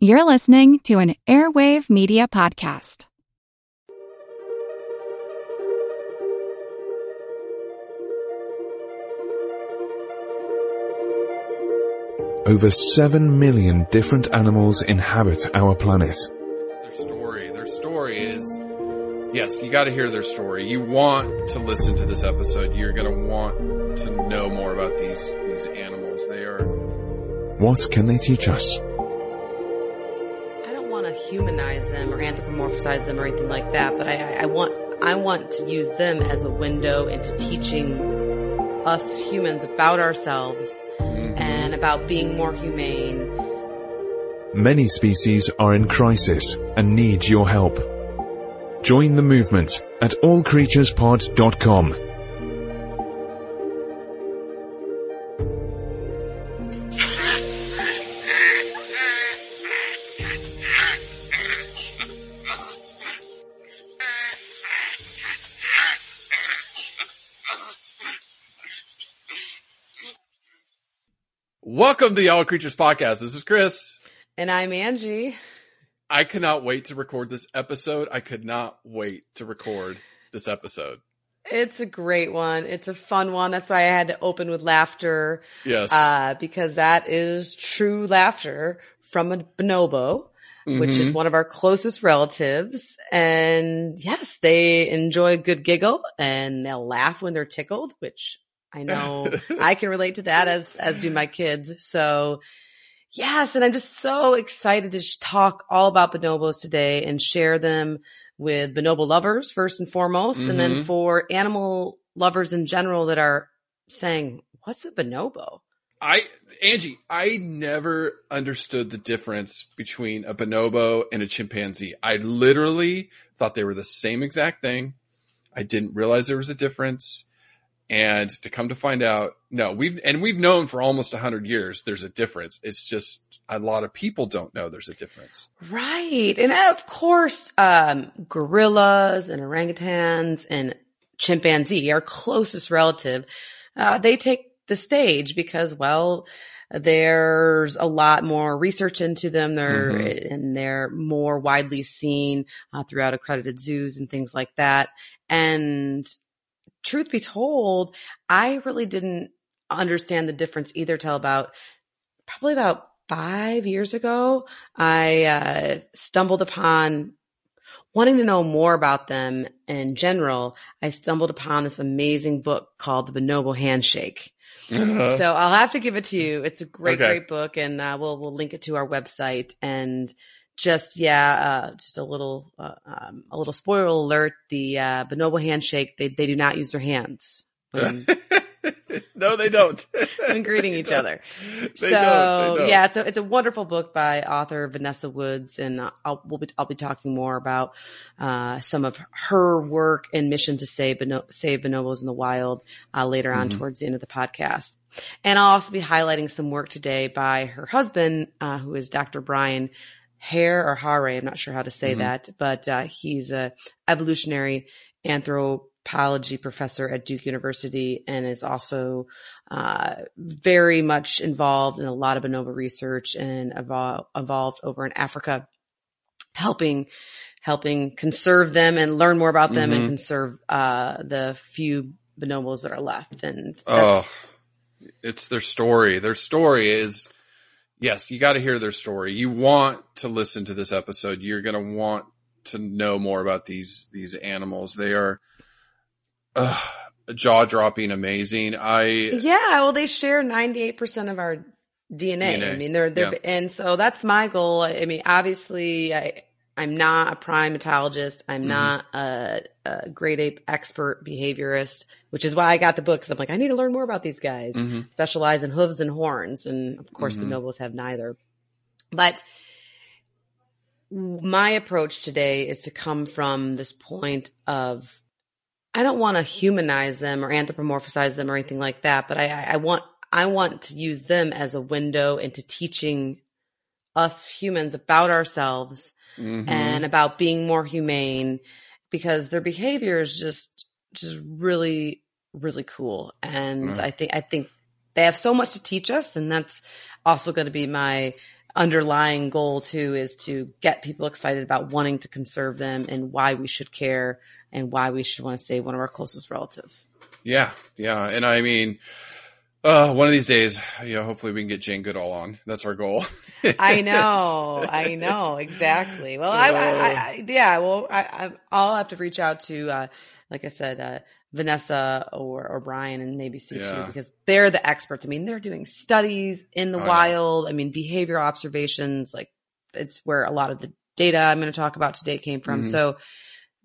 You're listening to an Airwave Media Podcast. Over 7 million different animals inhabit our planet. Their story. Their story is yes, you got to hear their story. You want to listen to this episode. You're going to want to know more about these these animals. They are What can they teach us? Humanize them or anthropomorphize them or anything like that, but I, I, want I want to use them as a window into teaching us humans about ourselves mm-hmm. and about being more humane. Many species are in crisis and need your help. Join the movement at allcreaturespod.com. Welcome to the All Creatures Podcast. This is Chris. And I'm Angie. I cannot wait to record this episode. I could not wait to record this episode. It's a great one. It's a fun one. That's why I had to open with laughter. Yes. Uh, because that is true laughter from a bonobo, which is Mhm. one of our closest relatives. And yes, they enjoy a good giggle and they'll laugh when they're tickled, which I know I can relate to that as, as do my kids. So yes. And I'm just so excited to talk all about bonobos today and share them with bonobo lovers first and foremost. And then Mhm. for animal lovers in general that are saying, what's a bonobo? I Angie, I never understood the difference between a bonobo and a chimpanzee. I literally thought they were the same exact thing. I didn't realize there was a difference. And to come to find out, no, we've and we've known for almost a hundred years there's a difference. It's just a lot of people don't know there's a difference. Right. And of course, um, gorillas and orangutans and chimpanzee, our closest relative, uh, they take the stage because, well, there's a lot more research into them. They're, and they're more widely seen uh, throughout accredited zoos and things like that. And truth be told, I really didn't understand the difference either till about probably about five years ago. I uh, stumbled upon wanting to know more about them in general. I stumbled upon this amazing book called The Bonobo Handshake. So I'll have to give it to you. It's a great, Okay. great book, and uh, we'll we'll link it to our website. And just yeah, uh, just a little uh, um, a little spoiler alert: the uh, bonobo handshake they they do not use their hands when, no, they don't. when greeting each don't. other. They so don't. Don't. yeah, it's a it's a wonderful book by author Vanessa Woods, and I'll we'll be I'll be talking more about uh, some of her work and mission to save bono- save bonobos in the wild uh, later on Mhm. towards the end of the podcast. And I'll also be highlighting some work today by her husband, uh, who is Dr. Brian Hare or Hare. I'm not sure how to say Mhm. that, but uh, he's a evolutionary anthropology professor at Duke University and is also uh, very much involved in a lot of bonobo research and evol- evolved over in Africa, helping helping conserve them and learn more about them and Mhm. conserve uh, the few bonobos that are left. And Oh, it's their story. Their story is, yes, you got to hear their story. You want to listen to this episode. You're going to want to know more about these, these animals. They are, uh, jaw dropping amazing. I, yeah, well, they share 98% of our DNA. I mean, they're, they're, yeah. and so that's my goal. I mean, obviously I, I'm not a primatologist. I'm Mhm. not a, a great ape expert behaviorist, which is why I got the book. Cause I'm like, I need to learn more about these guys. Mhm. specialize in hooves and horns. And of course, Mhm. nobles have neither. But my approach today is to come from this point of I don't want to humanize them or anthropomorphize them or anything like that, but I I want I want to use them as a window into teaching us humans about ourselves Mhm. and about being more humane because their behavior is just just really really cool and Yeah. i think i think they have so much to teach us and that's also going to be my underlying goal too is to get people excited about wanting to conserve them and why we should care and why we should want to save one of our closest relatives. Yeah, yeah, and I mean, uh, one of these days, know, hopefully we can get Jane Goodall on. That's our goal. I know, I know exactly. Well, I, I, I yeah, well, I, I'll have to reach out to, uh, like I said, uh, Vanessa or, or Brian and maybe C2 Yeah. because they're the experts. I mean, they're doing studies in the know. wild. I mean, behavior observations, like it's where a lot of the data I'm going to talk about today came from. Mhm. So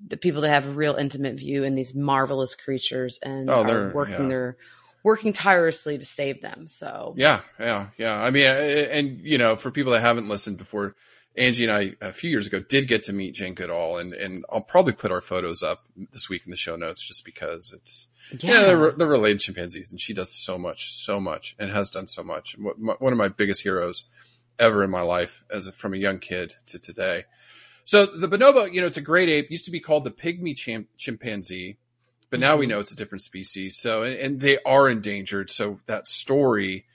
the people that have a real intimate view in these marvelous creatures and Oh, they're- working yeah. their working tirelessly to save them. So Yeah, yeah, yeah. I mean, and you know, for people that haven't listened before, Angie and I a few years ago did get to meet Jane Goodall, and and I'll probably put our photos up this week in the show notes just because it's yeah, they're, they're related chimpanzees, and she does so much, so much, and has done so much. One of my biggest heroes ever in my life, as a, from a young kid to today. So the bonobo, you know, it's a great ape. Used to be called the pygmy chim- chimpanzee, but now we Mhm. know it's a different species. So, and, and they are endangered. So that story,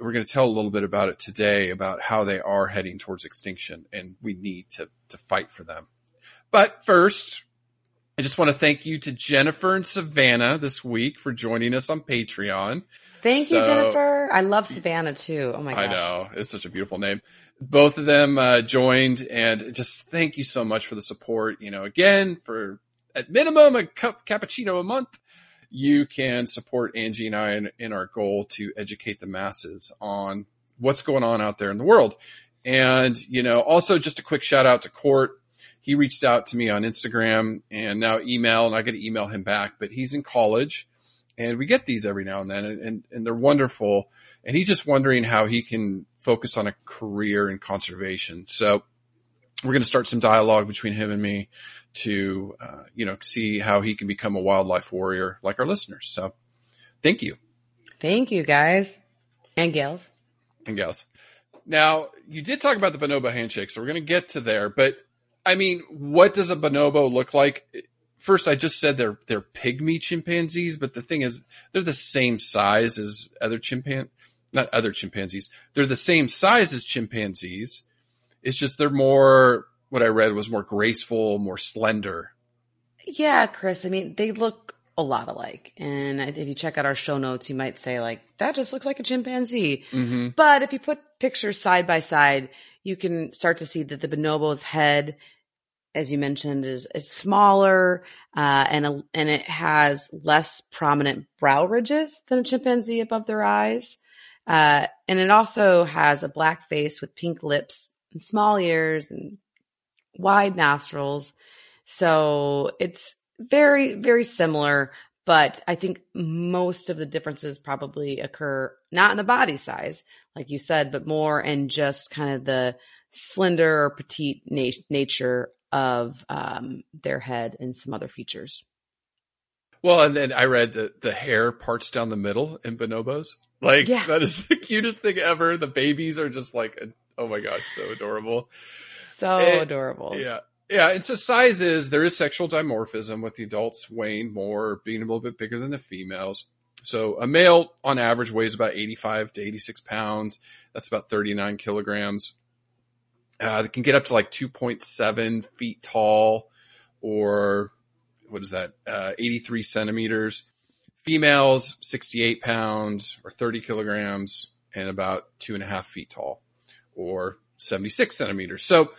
we're going to tell a little bit about it today about how they are heading towards extinction, and we need to to fight for them. But first, I just want to thank you to Jennifer and Savannah this week for joining us on Patreon. Thank you, Jennifer. I love Savannah too. Oh my gosh. I know it's such a beautiful name. Both of them uh, joined, and just thank you so much for the support. You know, again for at minimum a cup cappuccino a month, you can support Angie and I in, in our goal to educate the masses on what's going on out there in the world. And you know, also just a quick shout out to Court. He reached out to me on Instagram and now email, and I got to email him back. But he's in college, and we get these every now and then, and, and, and they're wonderful and he's just wondering how he can focus on a career in conservation. So we're going to start some dialogue between him and me to, uh, you know, see how he can become a wildlife warrior like our listeners. So thank you Thank you, guys and gals. and gals. Now you did talk about the bonobo handshake, so we're going to get to there, but I mean, what does a bonobo look like? First, I just said they're, they're pygmy chimpanzees, but the thing is they're the same size as other chimpan, not other chimpanzees. They're the same size as chimpanzees. It's just they're more, what I read was more graceful, more slender. Yeah, Chris. I mean, they look a lot alike. And if you check out our show notes, you might say like, that just looks like a chimpanzee. Mm-hmm. But if you put pictures side by side, you can start to see that the bonobo's head, as you mentioned, is, is smaller, uh, and, a, and it has less prominent brow ridges than a chimpanzee above their eyes. Uh, and it also has a black face with pink lips and small ears and wide nostrils. So it's very, very similar, but I think most of the differences probably occur not in the body size, like you said, but more in just kind of the slender or petite na- nature of um, their head and some other features. Well, and then I read that the hair parts down the middle in bonobos. Like Yeah. that is the cutest thing ever. The babies are just like, oh my gosh, so adorable. So Eh, adorable. Yeah. Yeah. And so sizes, there is sexual dimorphism with the adults weighing more, being a little bit bigger than the females. So a male on average weighs about 85 to 86 pounds. That's about 39 kilograms. Uh, they can get up to like 2.7 feet tall or what is that? Uh, 83 centimeters. Females, 68 pounds or 30 kilograms and about two and a half feet tall or 76 centimeters. So,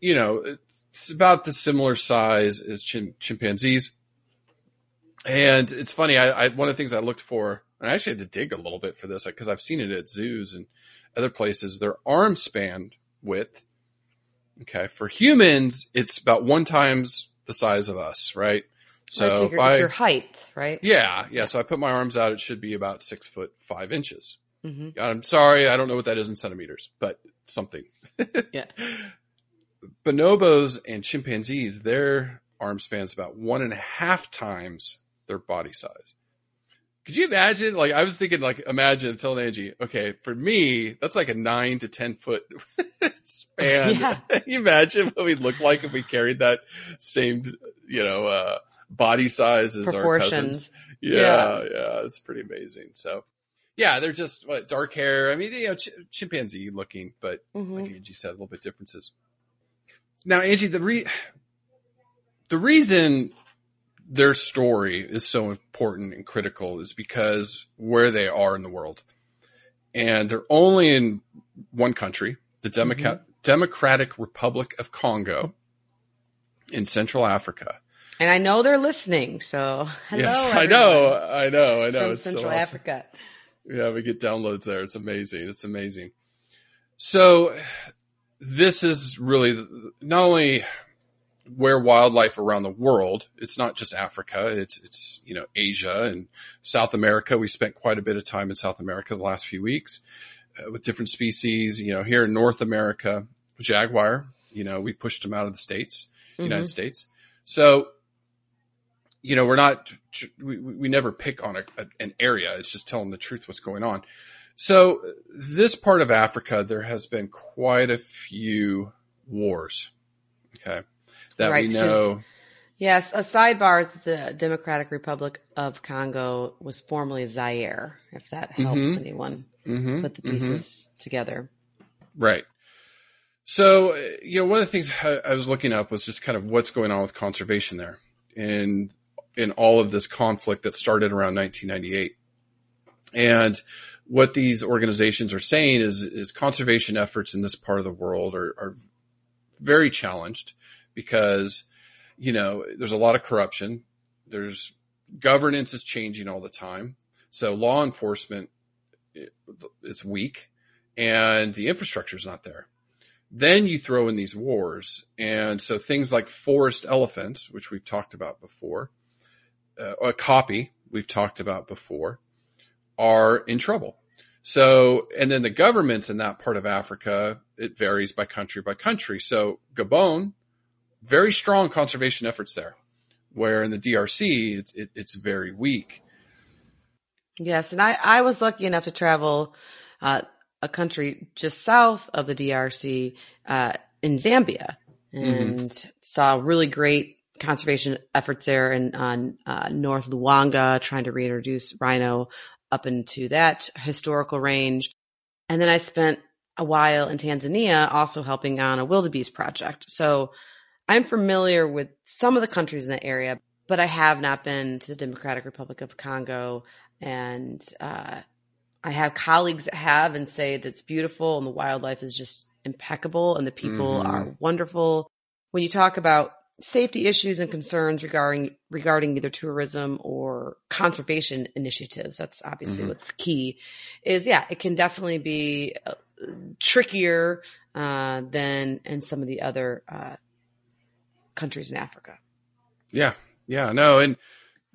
you know, it's about the similar size as chim- chimpanzees. And it's funny. I, I, one of the things I looked for, and I actually had to dig a little bit for this because I've seen it at zoos and other places, their arm span width. Okay. For humans, it's about one times the size of us, right? So it's, your, I- it's your height, right? yeah, yeah. So I put my arms out. It should be about six foot five inches. Hmm I'm sorry, I don't know what that is in centimeters, but something. Yeah. Bonobos and chimpanzees, their arm span's about one and a half times their body size. Could you imagine? Like, I was thinking, like, imagine telling Angie, okay, for me, that's like a nine to 10 foot span. Yeah. Can you imagine what we'd look like if we carried that same, you know, uh, body size as our cousins? Yeah, Yeah. yeah, it's pretty amazing. So, Yeah, they're just what dark hair. I mean, you know, ch- chimpanzee looking, but Mhm. like Angie said, a little bit differences. Now, Angie, the re- the reason their story is so important and critical is because where they are in the world, and they're only in one country, the Democrat Democratic Republic of Congo, in Central Africa. And I know they're listening. So hello. yes, I know, I know, I know. From It's so Central awesome. Africa. Yeah, we get downloads there. It's amazing. It's amazing. So this is really not only where wildlife around the world. It's not just Africa. It's, it's, you know, Asia and South America. We spent quite a bit of time in South America the last few weeks uh, with different species, you know, here in North America, jaguar, you know, we pushed them out of the States, United States. So, you know, we're not, we, we never pick on a, a, an area. It's just telling the truth what's going on. So this part of Africa, there has been quite a few wars. Okay. That Right, we know. Yes, a sidebar is the Democratic Republic of Congo was formerly Zaire, if that helps Mhm. anyone Mhm, put the mhm. pieces together. Right. So, you know, one of the things I, was looking up was just kind of what's going on with conservation there in, in all of this conflict that started around 1998. And what these organizations are saying is, is conservation efforts in this part of the world are, are very challenged because, you know, there's a lot of corruption. There's governance is changing all the time. So law enforcement, it, it's weak and the infrastructure is not there. Then you throw in these wars. And so things like forest elephants, which we've talked about before, uh, okapi we've talked about before, are in trouble. So, and then the governments in that part of Africa, it varies by country by country. So Gabon, very strong conservation efforts there, where in the DRC, it, it, it's very weak. Yes, and I, I was lucky enough to travel uh, a country just south of the DRC uh, in Zambia and saw really great conservation efforts there in on uh, North Luangwa, trying to reintroduce rhino up into that historical range. And then I spent a while in Tanzania also helping on a wildebeest project. So I'm familiar with some of the countries in that area, but I have not been to the Democratic Republic of Congo. And uh, I have colleagues that have and say that it's beautiful and the wildlife is just impeccable and the people Mhm. are wonderful. When you talk about safety issues and concerns regarding regarding either tourism or conservation initiatives, that's obviously Mhm. what's key. Is yeah, it can definitely be uh, trickier uh, than in some of the other uh, countries in Africa. Yeah. Yeah. No. And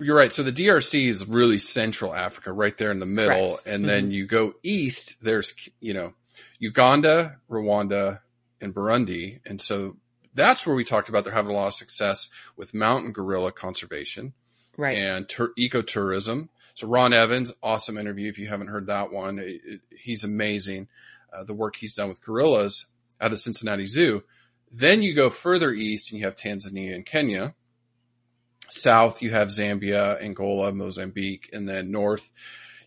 you're right. So the DRC is really Central Africa, right there in the middle. Correct. And then you go east, there's, you know, Uganda, Rwanda, and Burundi. And so that's where we talked about they're having a lot of success with mountain gorilla conservation Right. and tur- ecotourism. So Ron Evans, awesome interview. If you haven't heard that one, it- it- he's amazing. Uh, the work he's done with gorillas out of Cincinnati Zoo. Then you go further east and you have Tanzania and Kenya. South, you have Zambia, Angola, Mozambique, and then north,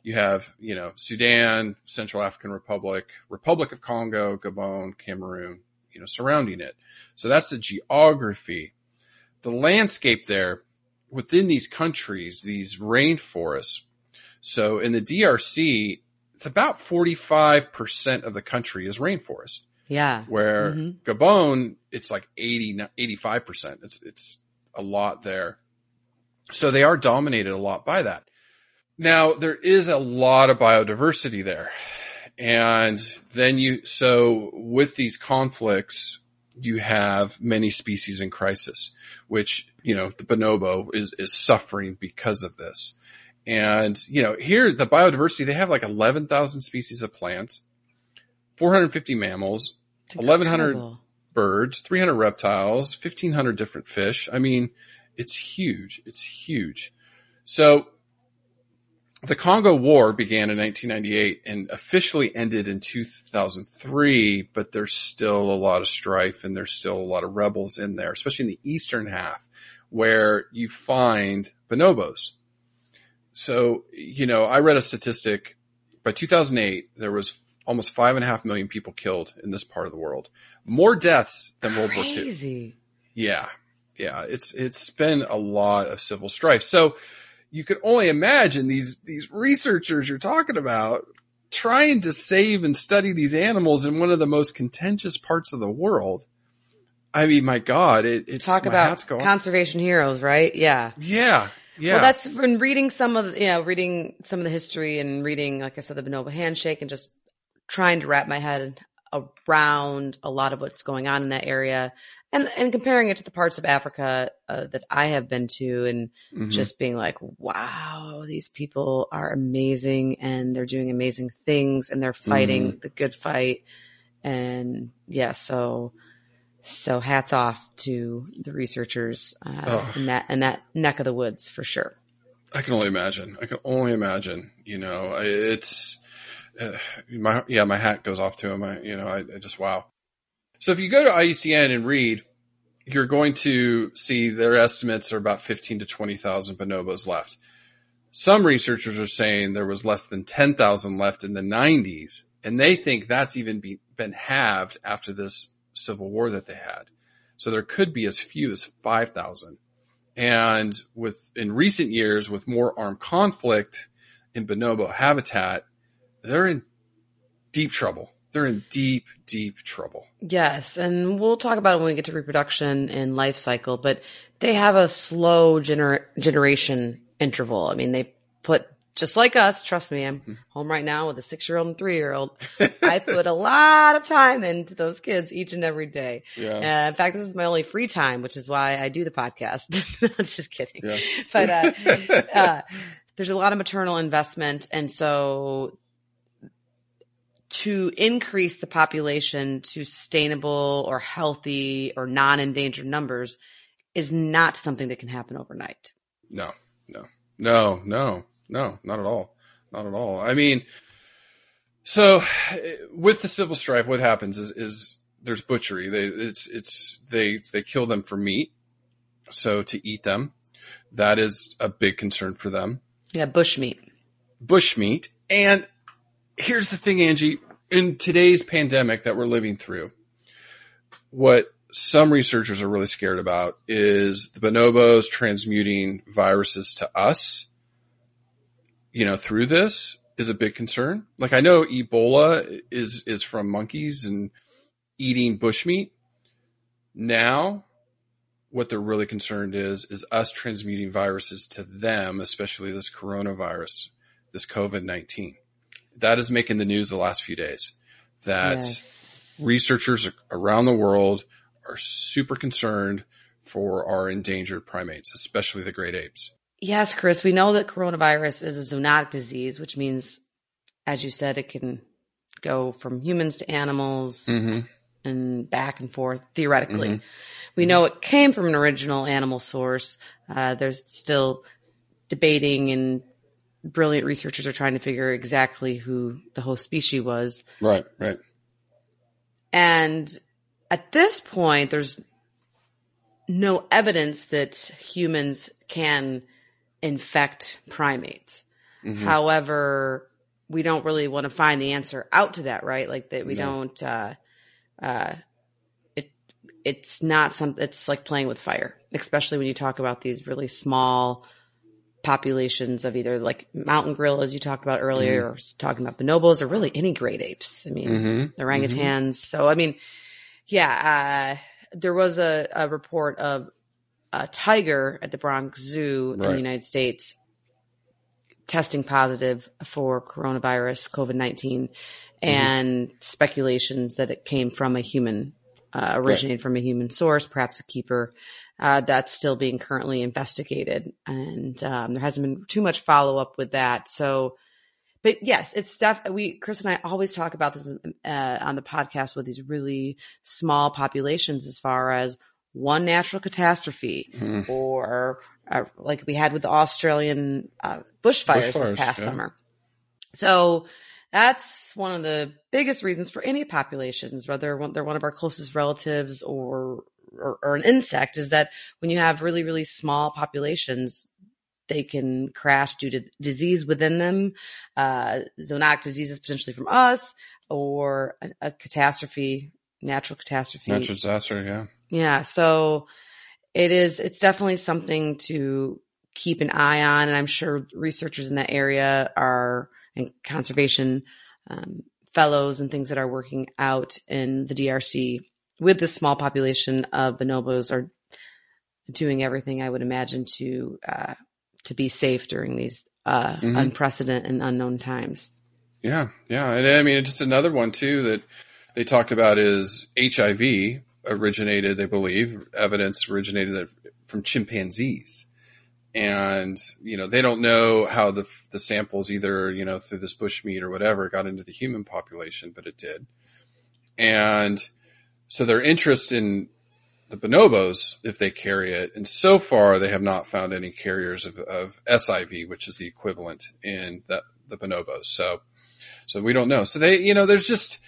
you have, you know, Sudan, Central African Republic, Republic of Congo, Gabon, Cameroon, you know, surrounding it. So that's the geography. The landscape there within these countries, these rainforests. So in the DRC, it's about 45% of the country is rainforest yeah. where Mhm. Gabon, it's like 80, 85%. It's, it's a lot there. So they are dominated a lot by that. Now there is a lot of biodiversity there. And then you, so with these conflicts, you have many species in crisis, which, you know, the bonobo is, is suffering because of this. And, you know, here, the biodiversity, they have like 11,000 species of plants, 450 mammals, 1100 birds, 300 reptiles, 1500 different fish. I mean, it's huge. It's huge. So the Congo War began in 1998 and officially ended in 2003, but there's still a lot of strife and there's still a lot of rebels in there, especially in the eastern half where you find bonobos. So, you know, I read a statistic by 2008, there was almost five and a half million people killed in this part of the world. More deaths than World War II. Yeah. Yeah. It's, it's been a lot of civil strife. So you could only imagine these, these researchers you're talking about trying to save and study these animals in one of the most contentious parts of the world. I mean, my God, it, it's Talk about conservation heroes, right? Yeah. yeah. Yeah. Well, that's been reading some of the, you know, reading some of the history and reading, like I said, the Bonobo handshake and just trying to wrap my head around a lot of what's going on in that area and, and comparing it to the parts of Africa uh, that I have been to and Mhm. just being like, wow, these people are amazing and they're doing amazing things and they're fighting Mm-hmm. the good fight. And yeah, so, so hats off to the researchers uh, Oh. in that in that neck of the woods for sure. I can only imagine. I can only imagine. You know, it's uh, my yeah. My hat goes off to him. I you know, I, I just wow. So if you go to IUCN and read, you're going to see their estimates are about fifteen to twenty thousand bonobos left. Some researchers are saying there was less than ten thousand left in the '90s, and they think that's even be, been halved after this civil war that they had. So there could be as few as five thousand. And with in recent years, with more armed conflict in bonobo habitat, they're in deep trouble. They're in deep, deep trouble. Yes, and we'll talk about it when we get to reproduction and life cycle, but they have a slow gener- generation interval. I mean, they put just like us, trust me, I'm home right now with a 6-year-old and 3-year-old. I put a lot of time into those kids each and every day. Yeah. Uh, in fact, this is my only free time, which is why I do the podcast. I'm just kidding. Yeah. But uh, uh, there's a lot of maternal investment, and so to increase the population to sustainable or healthy or non-endangered numbers is not something that can happen overnight. No, no, no, no, no, not at all. Not at all. I mean, so with the civil strife, what happens is, is there's butchery. They, it's, it's, they, they kill them for meat. So to eat them, that is a big concern for them. Yeah, bushmeat. bushmeat. And here's the thing, Angie, in today's pandemic that we're living through, what some researchers are really scared about is the bonobos transmuting viruses to us, you know, through this is a big concern. Like I know Ebola is, is from monkeys and eating bushmeat. Now, what they're really concerned is, is us transmuting viruses to them, especially this coronavirus, this COVID-19. That is making the news the last few days that Yes. researchers around the world are super concerned for our endangered primates, especially the great apes. Yes, Chris, we know that coronavirus is a zoonotic disease, which means, as you said, it can go from humans to animals Mm-hmm. and back and forth theoretically. Mhm. We know it came from an original animal source. Uh, there's still debating and brilliant researchers are trying to figure exactly who the host species was. Right, right. And at this point, there's no evidence that humans can infect primates. Mhm. However, we don't really want to find the answer out to that, right? Like that we No. don't, uh, uh, it, it's not something, it's like playing with fire, especially when you talk about these really small populations of either like mountain gorillas you talked about earlier, or talking about bonobos, or really any great apes. I mean, Mhm. the orangutans. So, I mean, yeah, uh, there was a, a report of a tiger at the Bronx Zoo in the United States testing positive for coronavirus, COVID 19, and speculations that it came from a human, uh, originated from a human source, perhaps a keeper. Uh, that's still being currently investigated. And um, there hasn't been too much follow up with that. So, but yes, it's stuff we, Chris and I always talk about this uh, on the podcast with these really small populations as far as one natural catastrophe Mhm. or uh, like we had with the Australian uh, bushfires, Bushfires, this past yeah. summer. So that's one of the biggest reasons for any populations, whether they're one of our closest relatives or, or or an insect, is that when you have really really small populations, they can crash due to disease within them, uh, zoonotic diseases potentially from us, or a, a catastrophe, natural catastrophe. Natural disaster, yeah. Yeah. So it is, it's definitely something to keep an eye on. And I'm sure researchers in that area are, and conservation um, fellows and things that are working out in the DRC with this small population of bonobos are doing everything I would imagine to, uh, to be safe during these, uh, Mhm. unprecedented and unknown times. Yeah, yeah, and I mean, just another one too that they talked about is HIV originated, they believe, evidence originated from chimpanzees, and you know they don't know how the the samples either you know through this bushmeat or whatever got into the human population, but it did, and so their interest in the bonobos if they carry it, and so far they have not found any carriers of, of SIV, which is the equivalent in the the bonobos. So. So we don't know. So they, you know, there's just,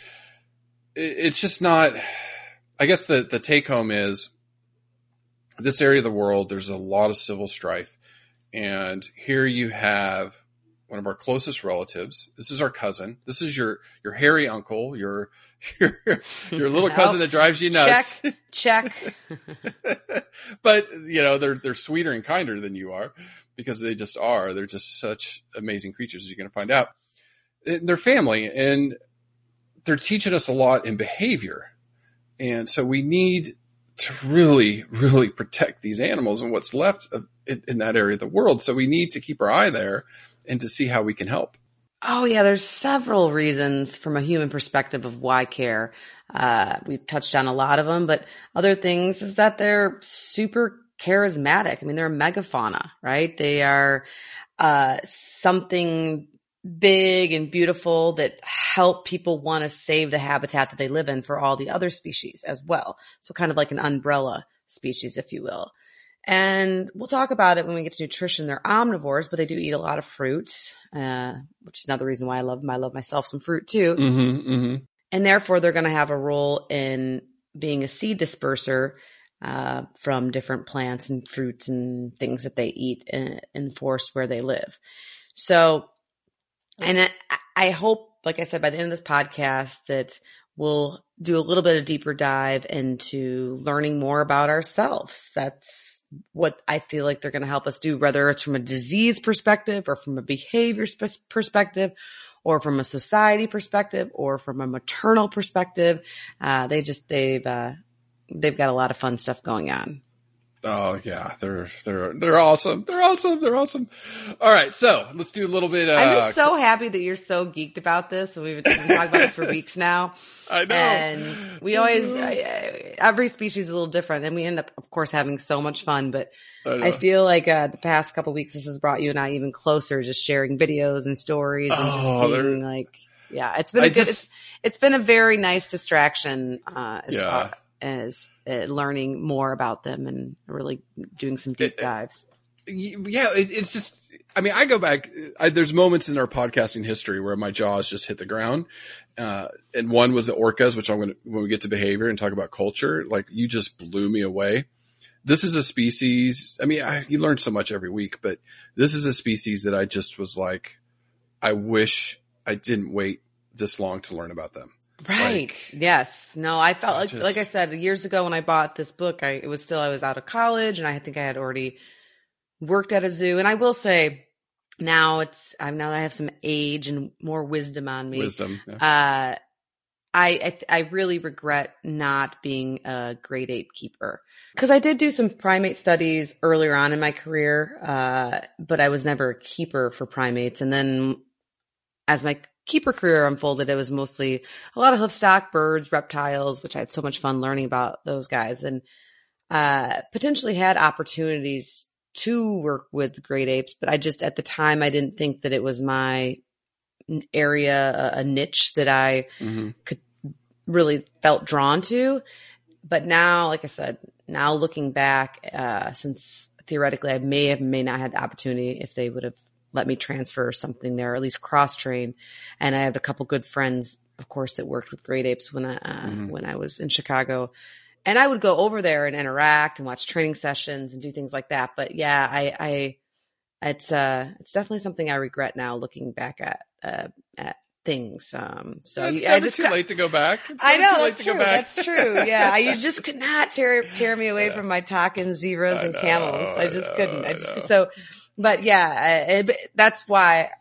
it's just not, I guess the, the take home is this area of the world, there's a lot of civil strife. And here you have one of our closest relatives. This is our cousin. This is your, your hairy uncle, your, your, your little cousin that drives you nuts. Check. Check. but you know they're they're sweeter and kinder than you are because they just are. They're just such amazing creatures. As you're going to find out. And They're family, and they're teaching us a lot in behavior, and so we need to really, really protect these animals and what's left of, in, in that area of the world. So we need to keep our eye there and to see how we can help. Oh yeah, there's several reasons from a human perspective of why care. Uh, we've touched on a lot of them, but other things is that they're super charismatic. I mean, they're a megafauna, right? They are, uh, something big and beautiful that help people want to save the habitat that they live in for all the other species as well. So kind of like an umbrella species, if you will. And we'll talk about it when we get to nutrition. They're omnivores, but they do eat a lot of fruit, uh, which is another reason why I love them. I love myself some fruit too. Mm-hmm, mm-hmm. And therefore they're going to have a role in being a seed disperser, uh, from different plants and fruits and things that they eat in, in the forest where they live. So, and I, I hope, like I said, by the end of this podcast that we'll do a little bit of deeper dive into learning more about ourselves. That's what I feel like they're going to help us do, whether it's from a disease perspective or from a behavior sp- perspective or from a society perspective or from a maternal perspective. Uh, they just, they've, uh, they've got a lot of fun stuff going on. Oh yeah, they're they're they're awesome. They're awesome. They're awesome. All right, so let's do a little bit. Uh, I'm just so happy that you're so geeked about this. We've been talking about this for weeks now. I know. And we always, I, every species is a little different and we end up, of course, having so much fun, but I. I feel like, uh, the past couple weeks, this has brought you and I even closer, just sharing videos and stories and just Oh, they're- being like, yeah, it's been a I good, just- it's, it's been a very nice distraction, uh, as Yeah. far as uh, learning more about them and really doing some deep dives. yeah, it, it's just. I mean, I go back. I, there's moments in our podcasting history where my jaws just hit the ground, uh, and one was the orcas, which I'm going to when we get to behavior and talk about culture. Like you just blew me away. This is a species. I mean, I, you learn so much every week, but this is a species that I just was like, I wish I didn't wait this long to learn about them. Right. yes. No, I felt I like, just- like I said, years ago when I bought this book, I, it was still, I was out of college and I think I had already worked at a zoo. And I will say now it's, I'm now that I have some age and more wisdom on me. Wisdom. Yeah. Uh, I, I, I really regret not being a great ape keeper because I did do some primate studies earlier on in my career. Uh, but I was never a keeper for primates. And then as my keeper career unfolded, it was mostly a lot of hoofstock birds, reptiles, which I had so much fun learning about those guys and, uh, potentially had opportunities to work with great apes, but I just, at the time, I didn't think that it was my area, a, a niche that I Mhm. really felt drawn to. But now, like I said, now looking back, uh, since theoretically I may have, may not had the opportunity if they would have let me transfer something there, or at least cross train. And I had a couple good friends, of course, that worked with great apes when I, uh, Mhm. when I was in Chicago. And I would go over there and interact and watch training sessions and do things like that. But yeah, I, I, it's uh it's definitely something I regret now looking back at uh at things. Um so it's I never just too got- late to go back. I know that's to true. go back. That's true. Yeah, you just could not tear tear me away Yeah. from my talking zeros I and know, camels. I I just know, couldn't. I I just so, but yeah, I, I- but that's why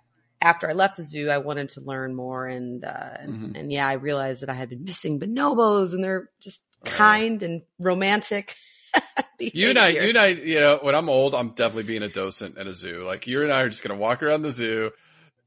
after I left the zoo, I wanted to learn more, and uh, and, Mhm. and yeah, I realized that I had been missing bonobos, and they're just Oh. kind and romantic. You and I, you and I, you know, when I'm old, I'm definitely being a docent at a zoo. Like you and I are just gonna walk around the zoo.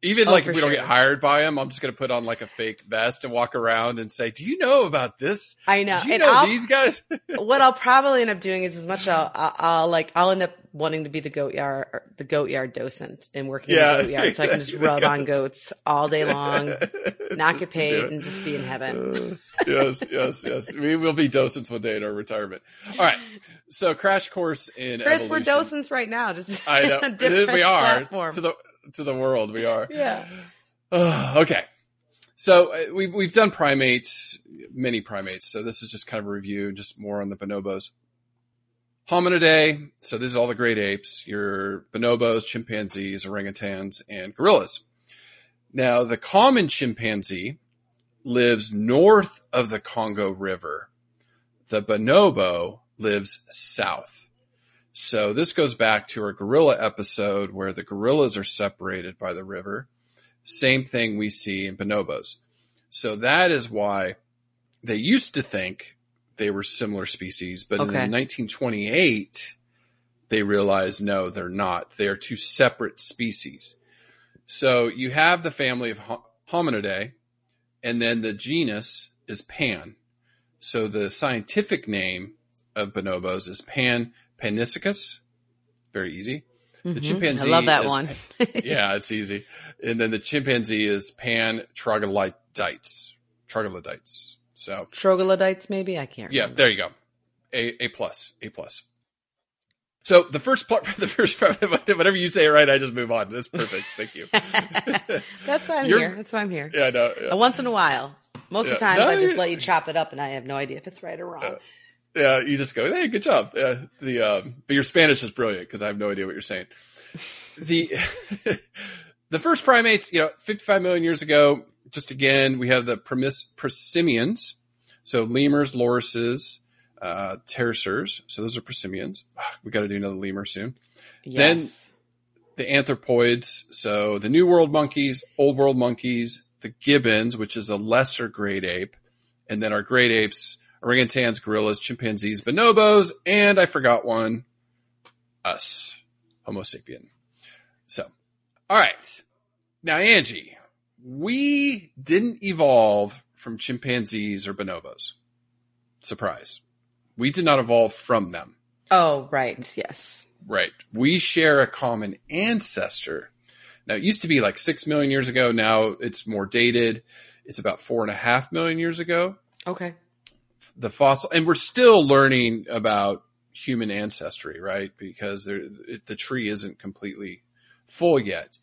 Even Oh, like if we don't get hired by them, I'm just gonna put on like a fake vest and walk around and say, "Do you know about this? I know. Did you and know I'll, these guys?" what I'll probably end up doing is as much I'll, I'll, I'll like I'll end up wanting to be the goat yard the goat yard docent and working Yeah. in the goat yard so I can just rub on goats. goats all day long, not get paid, and just be in heaven. Uh, yes, yes, yes. We will be docents one day in our retirement. All right. So crash course in Chris, evolution. we're docents right now. Just I know different we are platform. to the to the world. We are. yeah. okay. So uh, we've we've done primates, many primates. So this is just kind of a review, just more on the bonobos. Hominidae. So this is all the great apes: your bonobos, chimpanzees, orangutans, and gorillas. Now the common chimpanzee lives north of the Congo River. The bonobo lives south. So this goes back to our gorilla episode where the gorillas are separated by the river. Same thing we see in bonobos. So that is why they used to think they were similar species, but Okay. in 1928 they realized no, they're not. They are two separate species. So you have the family of Hominidae, and then the genus is Pan. So the scientific name of bonobos is Pan paniscus. Very easy. The Mhm. chimpanzee I love that one. yeah, it's easy. And then the chimpanzee is Pan troglodytes. Troglodytes. So Troglodytes, maybe I can't. yeah, remember. there you go. A A plus. A plus. So the first part, the first part, whatever you say, right? I just move on. That's perfect. Thank you. That's why I'm You're- here. That's why I'm here. yeah, no, yeah. Once in a while. Most of the times No, I just let you chop it up and I have no idea if it's right or wrong. Uh, yeah, you just go, hey, good job. Yeah, the um, but your Spanish is brilliant because I have no idea what you're saying. The the first primates, you know, 55 million years ago. Just again, we have the premis- prosimians, so lemurs, lorises, uh, tarsiers. So those are prosimians. Ah, We got to do another lemur soon. Then- The anthropoids, so the New World monkeys, Old World monkeys, the gibbons, which is a lesser great ape, and then our great apes, orangutans, gorillas, chimpanzees, bonobos, and I forgot one, us, Homo sapien. So, all right. Now, Angie, we didn't evolve from chimpanzees or bonobos. Surprise. We did not evolve from them. oh, right. Yes. Right. We share a common ancestor. Now, it used to be like six million years ago. Now it's more dated. It's about four and a half million years ago. Okay. The fossil, and we're still learning about human ancestry, right? Because there, the tree isn't completely full yet.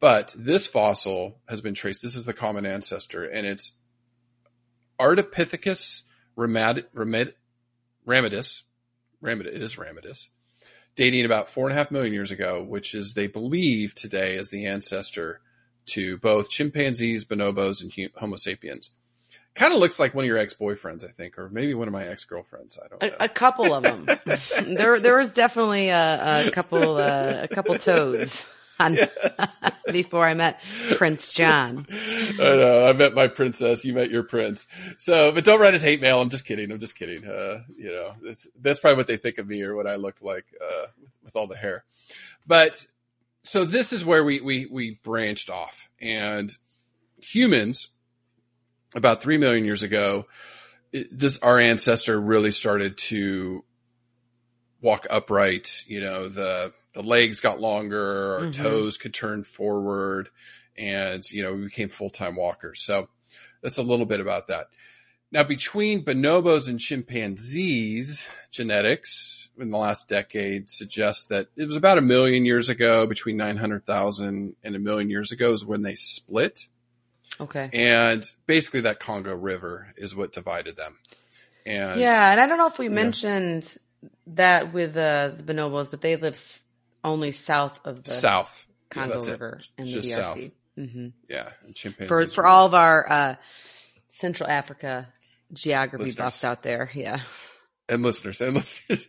But this fossil has been traced. This is the common ancestor, and it's Ardipithecus ramad, ramad, ramidus. Ramidus, it is ramidus dating about four and a half million years ago, which is they believe today is the ancestor to both chimpanzees, bonobos, and Homo sapiens. Kind of looks like one of your ex boyfriends, I think, or maybe one of my ex girlfriends. I don't know. A, a couple of them. there, there was definitely a, a couple, uh, a couple toads on Yes. before I met Prince John. I know. I met my princess. You met your prince. So, but don't write us hate mail. I'm just kidding. I'm just kidding. Uh, you know, that's, that's probably what they think of me or what I looked like uh, with, with all the hair. But so this is where we we we branched off, and humans about three million years ago, this our ancestor really started to walk upright. You know, the the legs got longer, our Mhm. toes could turn forward, and you know we became full time walkers. So that's a little bit about that. Now, between bonobos and chimpanzees, genetics in the last decade suggests that it was about a million years ago, between 900,000 and a million years ago is when they split. Okay. And basically that Congo River is what divided them. And Yeah, and I don't know if we Yeah. mentioned that with uh, the bonobos, but they live s- only south of the south. Congo it. River the Just south. DRC. hmm Yeah, and chimpanzees. For for all of our uh, Central Africa geography Listeners. buffs out there, yeah. and listeners and listeners.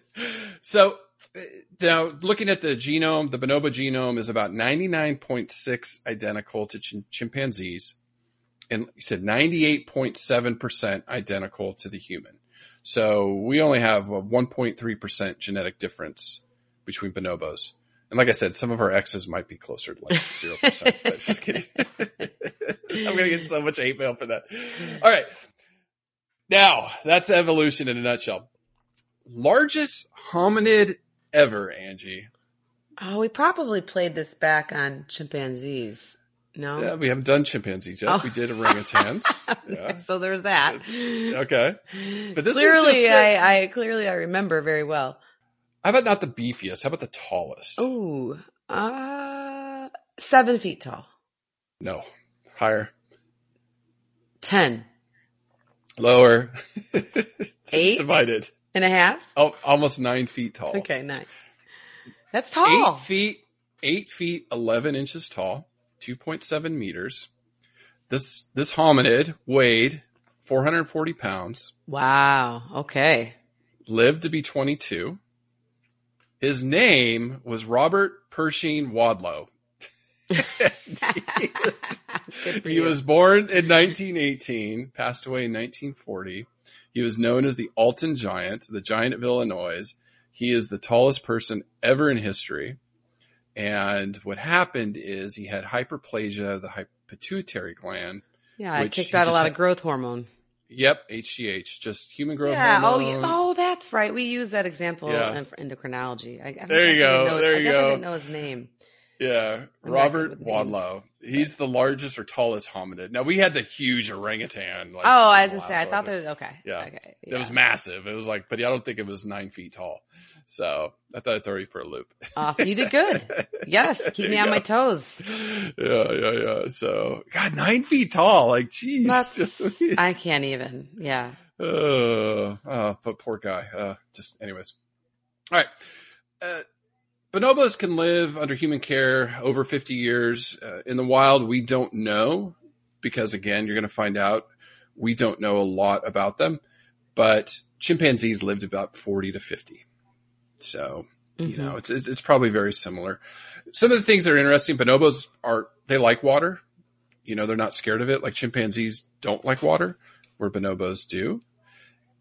so now looking at the genome, the bonobo genome is about 99.6 identical to chim- chimpanzees. And you said 98.7% identical to the human. So we only have a 1.3% genetic difference between bonobos. And like I said, some of our X's might be closer to like 0%. but just kidding. I'm going to get so much hate mail for that. All right. Now, that's evolution in a nutshell. Largest hominid ever, Angie. Oh, we probably played this back on chimpanzees. No. Yeah, we haven't done chimpanzees yet. Oh. We did a orangutans. yeah. so there's that. Okay. But this is clearly, I clearly I remember very well. How about not the beefiest? How about the tallest? Oh, uh, seven feet tall, No. Higher. ten Lower. Eight? Divided. And a half. Oh, almost nine feet tall. Okay, nice. That's tall. Eight feet, eight feet, 11 inches tall, 2.7 meters. This, this hominid weighed 440 pounds, Wow. Okay. lived to be 22. His name was Robert Pershing Wadlow. Good for he was born in 1918, passed away in 1940. He was known as the Alton Giant, the Giant of Illinois. He is the tallest person ever in history. And what happened is he had hyperplasia of the pituitary gland. Yeah, I which kicked out a lot had- of growth hormone. Yep, HGH, just human growth yeah. Oh, hormone. yeah. oh, that's right. We use that example Yeah. in endocrinology. I, I There you I go, Know, there I you I go. didn't know his name. Yeah, I'm Robert names. Wadlow. He's the largest or tallest hominid. Now we had the huge orangutan. Like, oh, I was gonna say. I thought there was okay. Yeah. Okay. It was massive. It was like, but I don't think it was nine feet tall. So I thought I'd throw you for a loop. Awesome. You did good. Yes. Keep me on my toes. Yeah, yeah, yeah. So God, nine feet tall. Like, geez. That's, I can't even. Yeah. Uh, uh, but poor guy. Uh, just anyways. All right. Uh, bonobos can live under human care over 50 years. Uh, in the wild, we don't know because again, you're going to find out we don't know a lot about them, but chimpanzees lived about 40 to 50. So, you Mhm. know, it's, it's, it's probably very similar. Some of the things that are interesting, bonobos are, they like water. You know, they're not scared of it. Like chimpanzees don't like water where bonobos do.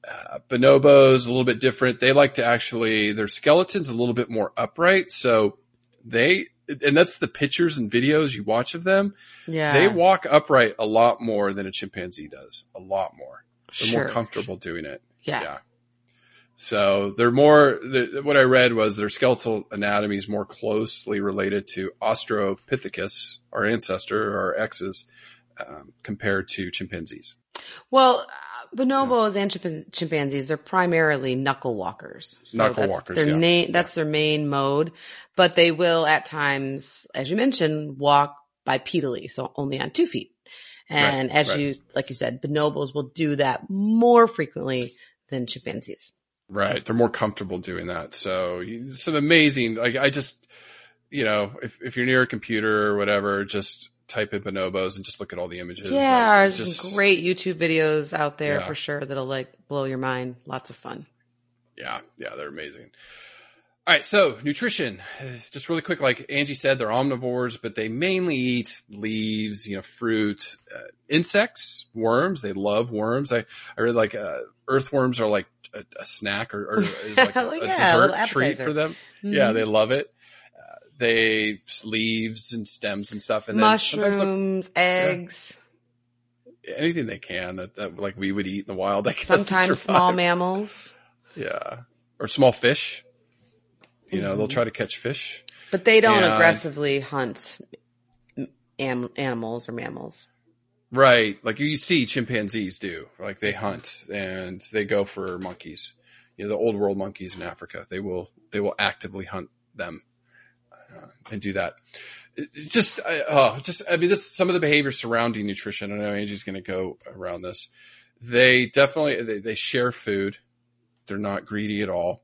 Uh, bonobos a little bit different. They like to actually their skeletons a little bit more upright. So they and that's the pictures and videos you watch of them. Yeah. They walk upright a lot more than a chimpanzee does. A lot more. They're sure. more comfortable doing it. Yeah. Yeah. So they're more. The, what I read was their skeletal anatomy is more closely related to Australopithecus, our ancestor, our exes, um, compared to chimpanzees. Well, bonobos and chimpan- chimpanzees, they're primarily knuckle walkers. Knuckle that's walkers, Their yeah. na- that's their main mode, but they will at times, as you mentioned, walk bipedally, so only on two feet. And Right, as right. you, like you said, bonobos will do that more frequently than chimpanzees. Right. They're more comfortable doing that. So some amazing, like I just, you know, if, if you're near a computer or whatever, just type in bonobos and just look at all the images. Yeah, Like, there's some great YouTube videos out there Yeah. for sure that'll like blow your mind. Lots of fun. Yeah. Yeah. They're amazing. All right. So nutrition, just really quick. Like Angie said, they're omnivores, but they mainly eat leaves, you know, fruit, uh, insects, worms. They love worms. I, I read like, uh, earthworms are like a, a snack or, or is like a, a Yeah, a dessert little treat for them. Yeah, Mhm. they love it. They leaves and stems and stuff, and they'll- mushrooms, eggs, anything they can that, that like we would eat in the wild. I guess sometimes small mammals. yeah, or small fish. You know, they'll Mhm. try to catch fish. But they don't And- aggressively hunt am- animals or mammals. Right, like you see chimpanzees do. Like they hunt and they go for monkeys. You know, the old world monkeys in Africa. They will they will actively hunt them and do that. Just, oh, just I mean, this some of the behavior surrounding nutrition. I know Angie's going to go around this. They definitely they, they share food. They're not greedy at all.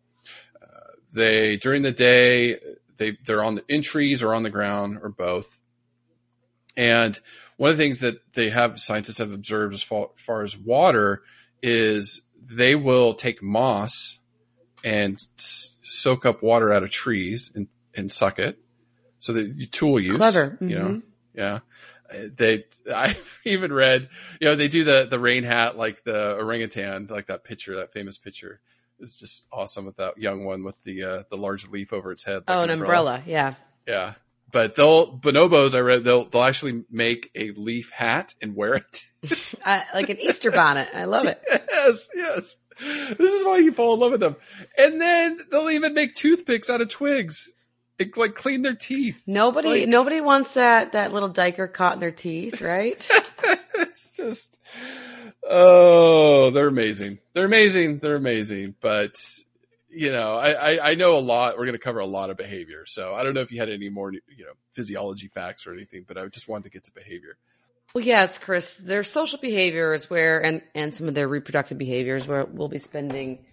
Uh, they during the day they they're on the in trees or on the ground or both. And one of the things that they have scientists have observed as far, far as water is they will take moss and s- soak up water out of trees and, and suck it. So the tool use, Clever. you know, Mhm. yeah. They, I've even read, you know, they do the, the rain hat, like the orangutan, like that picture, that famous picture is just awesome with that young one with the, uh, the large leaf over its head. like Oh, an umbrella. Yeah. Yeah. But they'll, bonobos, I read, they'll, they'll actually make a leaf hat and wear it. Uh, like an Easter bonnet. I love it. yes, yes. This is why you fall in love with them. And then they'll even make toothpicks out of twigs. It, like clean their teeth. Nobody, Like- nobody wants that that little duiker caught in their teeth, right? it's just, oh, they're amazing. They're amazing. They're amazing. But, you know, I, I, I know a lot. We're going to cover a lot of behavior. So I don't know if you had any more, you know, physiology facts or anything, but I just wanted to get to behavior. well, yes, Chris. Their social behavior is where and and some of their reproductive behaviors where we'll be spending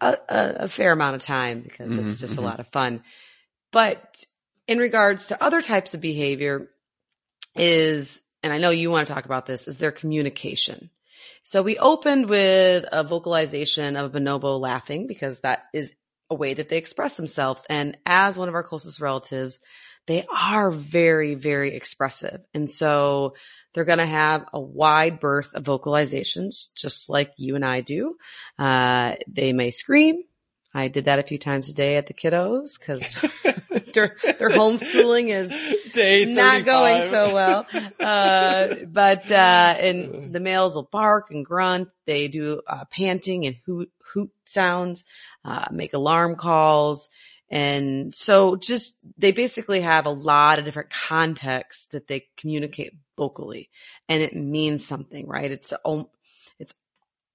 a, a, a fair amount of time because it's just mhm. a lot of fun. But in regards to other types of behavior, is and I know you want to talk about this is their communication. So we opened with a vocalization of a bonobo laughing because that is a way that they express themselves. And as one of our closest relatives, they are very, very expressive. And so they're going to have a wide berth of vocalizations, just like you and I do. Uh, they may scream. I did that a few times a day at the kiddos because their, their homeschooling is Day not going so well. Uh, but, uh, and the males will bark and grunt. They do, uh, panting and hoot, hoot sounds, uh, make alarm calls. And so just, they basically have a lot of different contexts that they communicate vocally and it means something, right? It's, it's,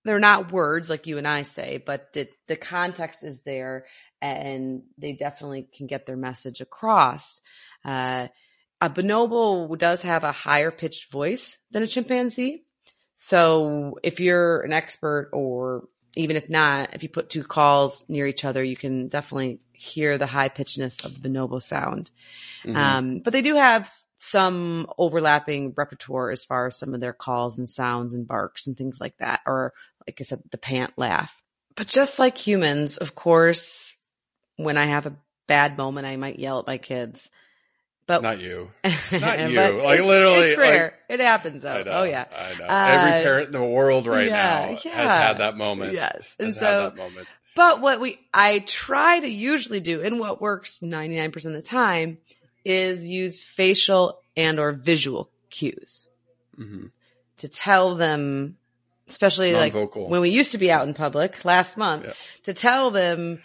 they're not words like you and I say, but the, the context is there and they definitely can get their message across. Uh, a bonobo does have a higher pitched voice than a chimpanzee. So if you're an expert or even if not, if you put two calls near each other, you can definitely hear the high pitchedness of the bonobo sound. Mhm. Um, but they do have some overlapping repertoire as far as some of their calls and sounds and barks and things like that, or like I said, the pant laugh. But just like humans, of course, when I have a bad moment, I might yell at my kids. But not you. not you. Like, literally, it's rare. it happens though. I know. Oh yeah, I know. Uh, Every parent in the world right yeah, now has had that moment. yes. And Has so, had that moment. but what we I try to usually do, and what works ninety nine percent of the time, is use facial and or visual cues hmm to tell them, especially like Non-vocal. when we used to be out in public last month, Yeah. to tell them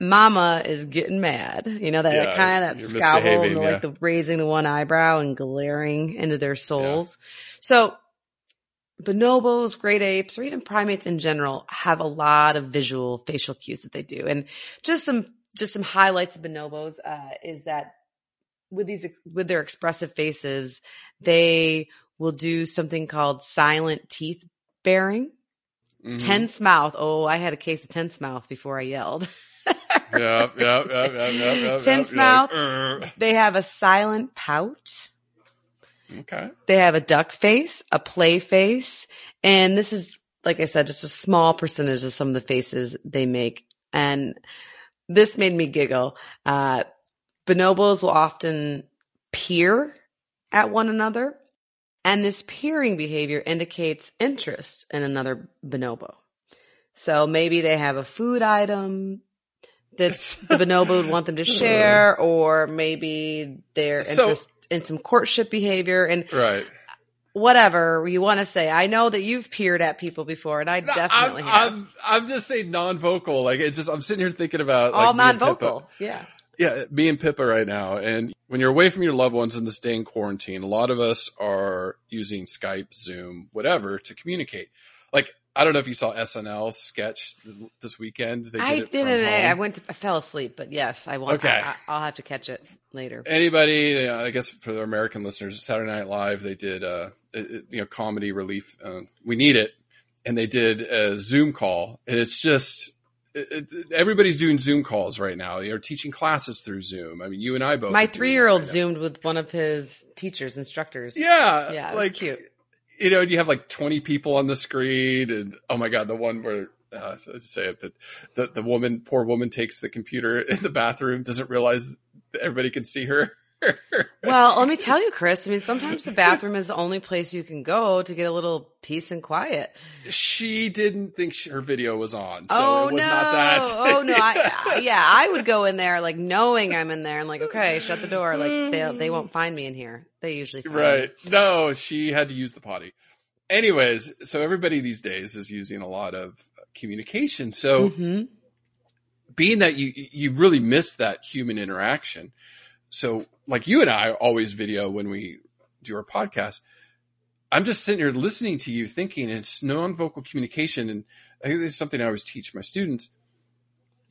mama is getting mad. You know, that, Yeah, kind of that scowl and the, yeah. like the raising the one eyebrow and glaring into their souls. So bonobos, great apes, or even primates in general have a lot of visual facial cues that they do. And just some, just some highlights of bonobos, uh, is that with these, with their expressive faces, they will do something called silent teeth baring. Mhm. Tense mouth. Oh, I had a case of tense mouth before I yelled. Yep, yep, yep, yep, yep, yep, Tense mouth. They have a silent pout. Okay. They have a duck face, a play face, and this is, like I said, just a small percentage of some of the faces they make. And this made me giggle. Uh, bonobos will often peer at one another, and this peering behavior indicates interest in another bonobo. So maybe they have a food item that the bonobo would want them to share, or maybe they're So- interested in some courtship behavior and Right. whatever you want to say. I know that you've peered at people before, and I No, definitely I'm, have. I'm, I'm just saying non-vocal. Like it's just, I'm sitting here thinking about All like, non-vocal. Yeah. Yeah, me and Pippa right now. And when you're away from your loved ones in this day in quarantine, a lot of us are using Skype, Zoom, whatever to communicate. Like, I don't know if you saw SNL sketch this weekend. They did I didn't. I went. To, I fell asleep, but yes, I want. Okay. I, I'll have to catch it later. Anybody, uh, I guess for the American listeners, Saturday Night Live, they did, uh, you know, comedy relief. Uh, we need it. And they did a Zoom call and it's just, it, it, everybody's doing Zoom calls right now. You're teaching classes through Zoom. I mean, you and I both. My three year old right zoomed with one of his teachers, instructors. Yeah, Yeah, like cute. You know, you have like 20 people on the screen, and oh my god, the one where. Uh, I'll say it, but the the woman, poor woman, takes the computer in the bathroom, doesn't realize everybody can see her. Well, let me tell you, Chris. I mean, sometimes the bathroom is the only place you can go to get a little peace and quiet. she didn't think she, her video was on, so oh it was no! not that. oh no! I, yeah, I would go in there like knowing I'm in there and like, okay, shut the door. Like they they won't find me in here. They usually find me. Right. No, she had to use the potty. Anyways, so everybody these days is using a lot of communication. So Mhm. being that you you really miss that human interaction. So like you and I always video when we do our podcast. I'm just sitting here listening to you thinking it's non-vocal communication and I think this is something I always teach my students.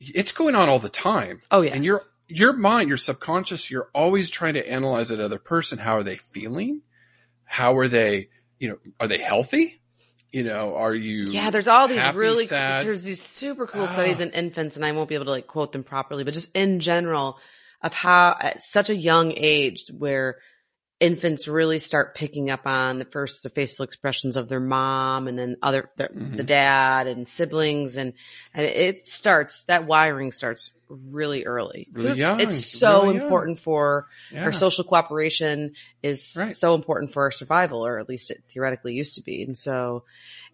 It's going on all the time. Oh yeah. And your your mind, your subconscious, you're always trying to analyze that other person. How are they feeling? How are they, you know, are they healthy? You know, are you Yeah, there's all these happy, really sad? there's these super cool Ah. studies in infants, and I won't be able to like quote them properly, but just in general of how at such a young age where infants really start picking up on the first the facial expressions of their mom and then other their, Mhm. the dad and siblings and, and it starts that wiring starts really early Really it's, young, it's so really young. important for Yeah. our social cooperation is Right. so important for our survival or at least it theoretically used to be and so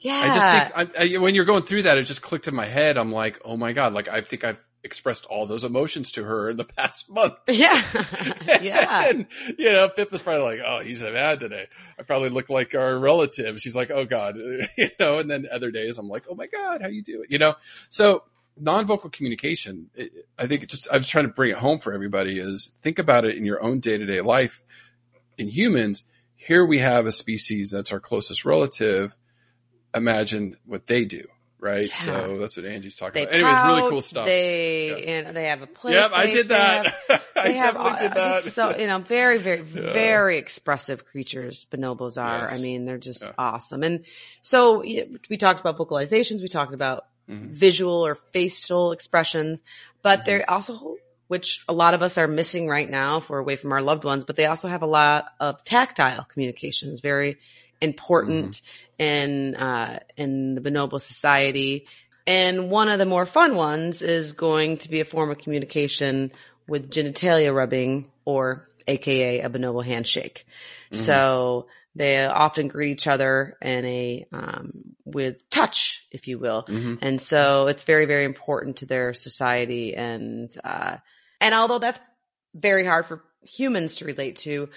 yeah I just think I, I, when you're going through that, it just clicked in my head. I'm like, oh my god! Like I think I've expressed all those emotions to her in the past month. Yeah. yeah. and, you know, Pip is probably like, oh, he's mad today. I probably look like our relative. She's like, oh God, you know, and then other days I'm like, oh my God, how you doing? You know, so non-vocal communication, it, I think it just, I was trying to bring it home for everybody is think about it in your own day-to-day life. In humans, here we have a species that's our closest relative. Imagine what they do. Right. Yeah. So that's what Angie's talking They about. Anyways, really cool stuff. They and they have a play. yep. I did they that. I They have, definitely did uh, that. so you know, very, very, Yeah. very expressive creatures. Bonobos are. Yes. I mean, they're just Yeah. awesome. And so we talked about vocalizations. We talked about Mhm. visual or facial expressions, but Mhm. they're also, which a lot of us are missing right now if we're away from our loved ones, but they also have a lot of tactile communications, very important in, uh, in the bonobo society. And one of the more fun ones is going to be a form of communication with genitalia rubbing or AKA a bonobo handshake. Mhm. So they often greet each other in a, um, with touch, if you will. Mhm. And so it's very, very important to their society. And, uh, and although that's very hard for humans to relate to,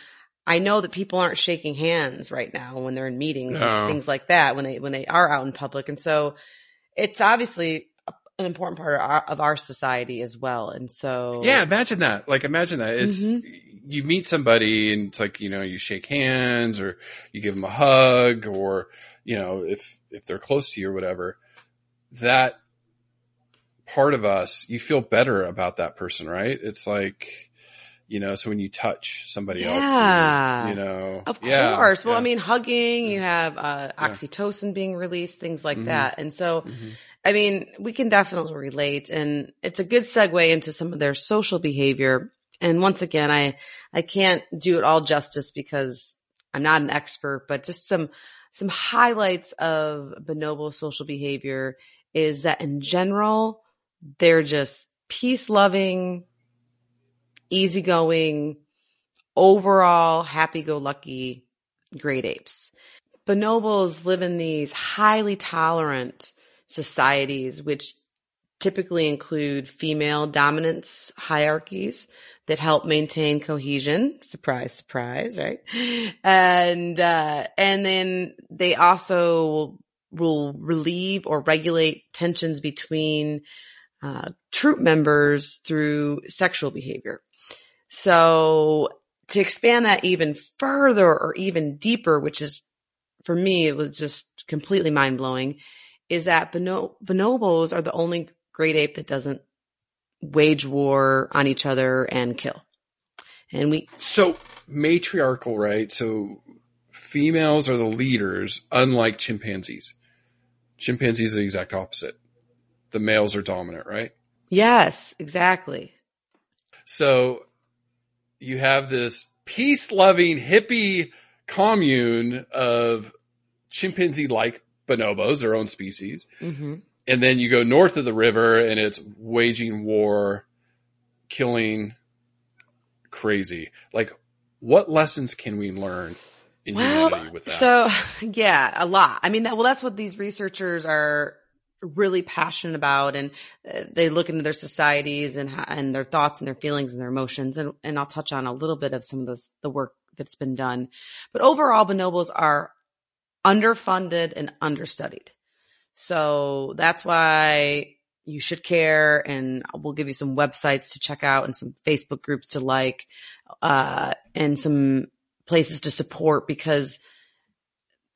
I know that people aren't shaking hands right now when they're in meetings No. and things like that when they, when they are out in public. And so it's obviously an important part of our, of our society as well. And so, Yeah, imagine that. Like, imagine that. It's Mhm. you meet somebody and it's like you know you shake hands or you give them a hug or you know if if they're close to you or whatever. That part of us, you feel better about that person, right? It's like you know, so when you touch somebody Yeah. else, you know, Of yeah, course. Well, yeah. I mean, hugging, you have uh, oxytocin being released, things like Mhm. that. And so, Mhm. I mean, we can definitely relate and it's a good segue into some of their social behavior. And once again, I, I can't do it all justice because I'm not an expert, but just some, some highlights of bonobo social behavior is that in general, they're just peace loving, easygoing, overall happy go lucky great apes. Bonobos live in these highly tolerant societies, which typically include female dominance hierarchies that help maintain cohesion. Surprise, surprise, right? And, uh, and then they also will relieve or regulate tensions between uh, troop members through sexual behavior. So to expand that even further or even deeper, which is for me, it was just completely mind blowing, is that bono- bonobos are the only great ape that doesn't wage war on each other and kill. And we, So matriarchal, right? So females are the leaders, unlike chimpanzees. Chimpanzees are the exact opposite. the males are dominant, right? Yes, exactly. So you have this peace loving hippie commune of chimpanzee like bonobos, their own species. hmm And then you go north of the river and it's waging war, killing crazy. Like, what lessons can we learn in humanity with that? So, yeah, a lot. I mean, that, well, that's what these researchers are really passionate about, and uh, they look into their societies and and their thoughts and their feelings and their emotions, and and I'll touch on a little bit of some of this, the work that's been done, but overall, bonobos are underfunded and understudied. So that's why you should care, and we'll give you some websites to check out and some Facebook groups to like, uh, and some places to support because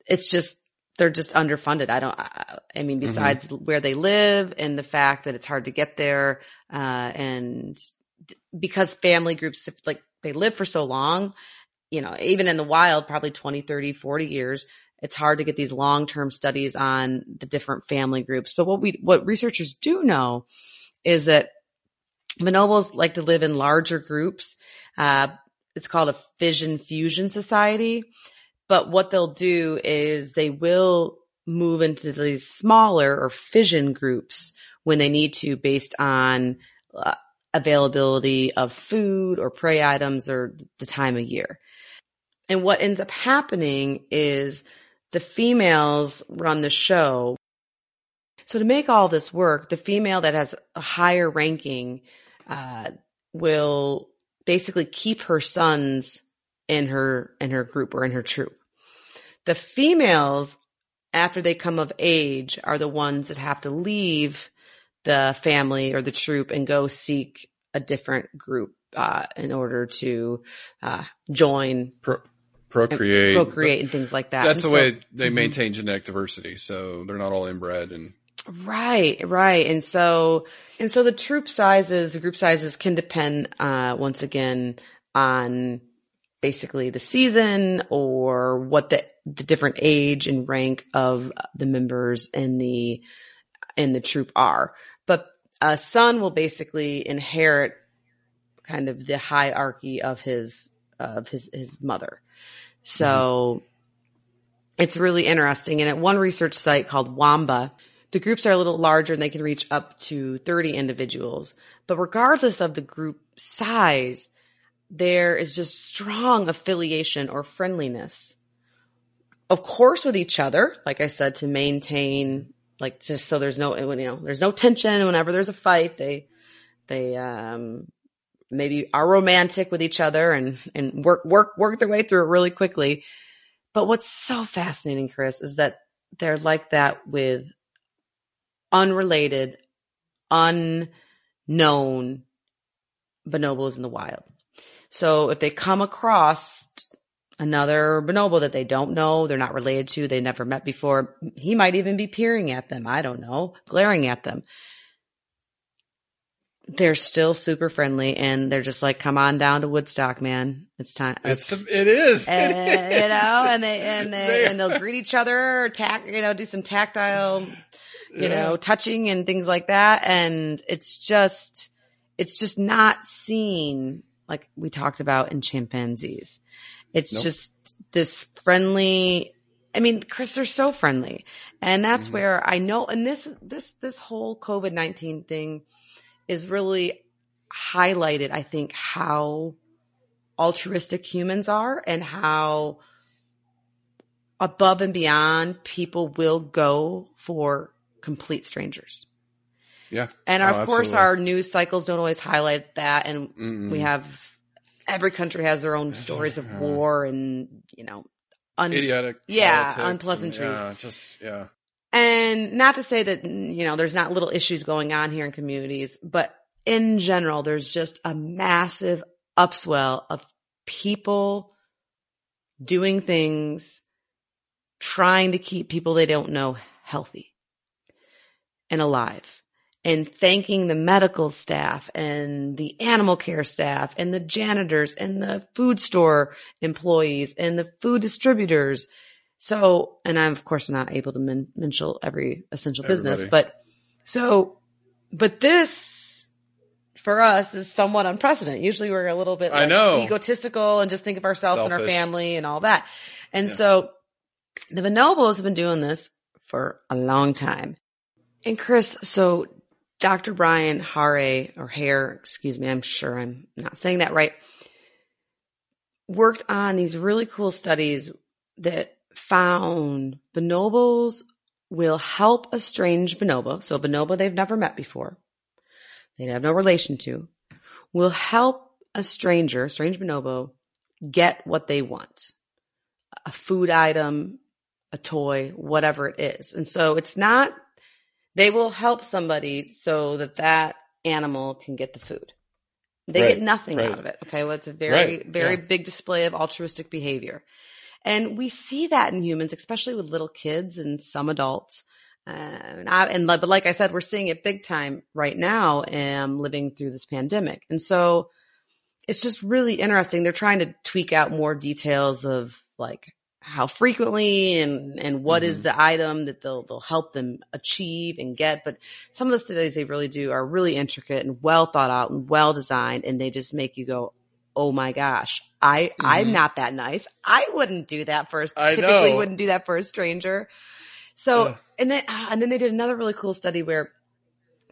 it's just they're just underfunded. I don't. I, mean, besides where they live and the fact that it's hard to get there, uh, and because family groups like they live for so long, you know, even in the wild, probably 20, 30, 40 years, it's hard to get these long-term studies on the different family groups. But what we, what researchers do know is that bonobos like to live in larger groups. Uh, it's called a fission fusion society. But what they'll do is they will move into these smaller or fission groups when they need to based on uh, availability of food or prey items or the time of year. And what ends up happening is the females run the show. So to make all this work, the female that has a higher ranking uh, will basically keep her sons in her in her group or in her troop. The females, after they come of age, are the ones that have to leave the family or the troop and go seek a different group uh, in order to uh, join Pro- procreate. procreate and things like that. That's And the so- way they Mhm. maintain genetic diversity. So they're not all inbred and Right, right. And so, and so the troop sizes, the group sizes can depend, uh, once again on basically the season or what the, the different age and rank of the members in the, in the troop are. But a son will basically inherit kind of the hierarchy of his, of his, his mother. So mm-hmm. it's really interesting. And at one research site called Wamba, the groups are a little larger and they can reach up to 30 individuals. But regardless of the group size, there is just strong affiliation or friendliness. Of course, with each other, like I said, to maintain, like, just so there's no, you know, there's no tension whenever there's a fight. They, they, um, maybe are romantic with each other and, and work, work, work their way through it really quickly. But what's so fascinating, Chris, is that they're like that with unrelated, unknown bonobos in the wild. So if they come across another bonobo that they don't know, they're not related to, they never met before, he might even be peering at them. I don't know, glaring at them. They're still super friendly and they're just like, come on down to Woodstock, man. It's time. it's it is. It and, is. you know, and they and they They and they'll greet each other, tack, you know, do some tactile, you Yeah. know, touching and things like that. And it's just, it's just not seen like we talked about in chimpanzees. It's Nope. just this friendly. I mean, Chris, they're so friendly, and that's Mhm. where I know. And this this this whole COVID nineteen thing is really highlighted. I think how altruistic humans are and how above and beyond people will go for complete strangers. Yeah. And Oh, of course, absolutely. our news cycles don't always highlight that. And Mm-mm. we have every country has their own stories of war and, you know, un- idiotic. Yeah, unpleasantries. Yeah, just yeah. and not to say that, you know, there's not little issues going on here in communities, but in general, there's just a massive upswell of people doing things, trying to keep people they don't know healthy and alive. And thanking the medical staff and the animal care staff and the janitors and the food store employees and the food distributors. So, and I'm of course not able to men- mention every essential business, Everybody. but so but this for us is somewhat unprecedented. Usually we're a little bit I know. egotistical and just think of ourselves and our family and all that. And Yeah. so the bonobos have been doing this for a long time. And Chris, so Dr. Brian Hare or Hare, excuse me, I'm sure I'm not saying that right, worked on these really cool studies that found bonobos will help a strange bonobo, so a bonobo they've never met before, they have no relation to, will help a stranger, a strange bonobo, get what they want. A food item, a toy, whatever it is. And so it's not, they will help somebody so that that animal can get the food. They Right, get nothing right. out of it. Okay. Well, it's a very, Right, very yeah. big display of altruistic behavior. And we see that in humans, especially with little kids and some adults. Uh, and, I, and like- but like I said, we're seeing it big time right now, um, living through this pandemic. And so it's just really interesting. They're trying to tweak out more details of like how frequently and and what is Mhm. the item that they'll they'll help them achieve and get. But some of the studies they really do are really intricate and well thought out and well designed, and they just make you go, "Oh my gosh, I I'm Mhm. not that nice. I wouldn't do that first a, I typically know. wouldn't do that for a stranger." So and then ah, and then they did another really cool study where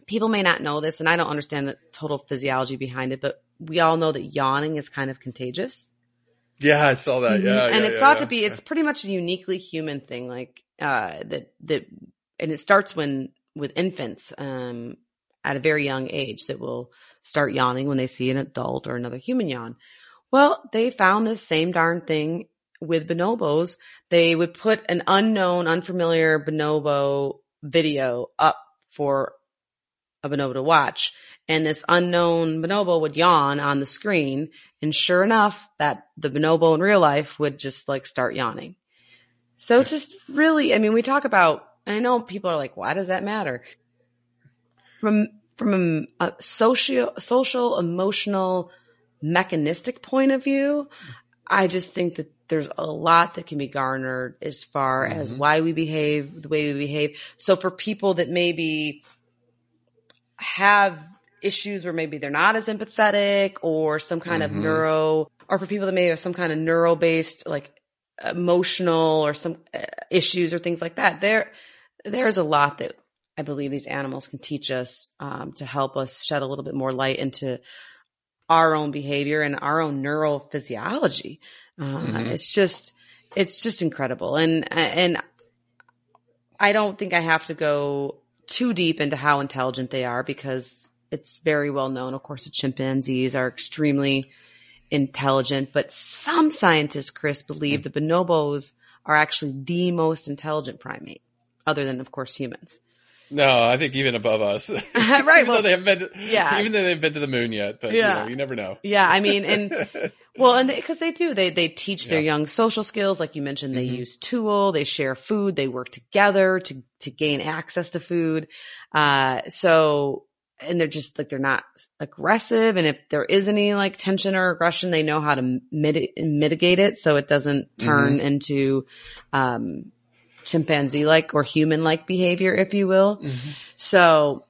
people may not know this, and I don't understand the total physiology behind it, but we all know that yawning is kind of contagious. Yeah, I saw that. Yeah, Mhm. and yeah, it's yeah, thought yeah. to be it's pretty much a uniquely human thing like uh that that and it starts when with infants um at a very young age that will start yawning when they see an adult or another human yawn well they found this same darn thing with bonobos they would put an unknown unfamiliar bonobo video up for a bonobo to watch and this unknown bonobo would yawn on the screen and sure enough that the bonobo in real life would just like start yawning. So just really i mean we talk about and i know people are like why does that matter? From from a, a socio social emotional mechanistic point of view i just think that there's a lot that can be garnered as far as Mhm. why we behave the way we behave. So for people that maybe have issues where maybe they're not as empathetic or some kind of Mhm. neuro or for people that may have some kind of neuro based like emotional or some uh, issues or things like that there there's a lot that i believe these animals can teach us um, to help us shed a little bit more light into our own behavior and our own neurophysiology uh, Mhm. it's just it's just incredible and and i don't think i have to go too deep into how intelligent they are because it's very well known of course the chimpanzees are extremely intelligent but some scientists chris believe the bonobos are actually the most intelligent primate other than of course humans No, I think even above us. Right, Even well, though they haven't been, to, yeah. Even though they've been to the moon yet, but Yeah. you, know, you never know. yeah i mean and Well, and because they, do, they they teach their young social skills, like you mentioned. They Mhm. use tool, they share food, they work together to to gain access to food. Uh, so and they're just like they're not aggressive, and if there is any like tension or aggression, they know how to mit- mitigate it so it doesn't turn into um, chimpanzee like or human like behavior, if you will. So,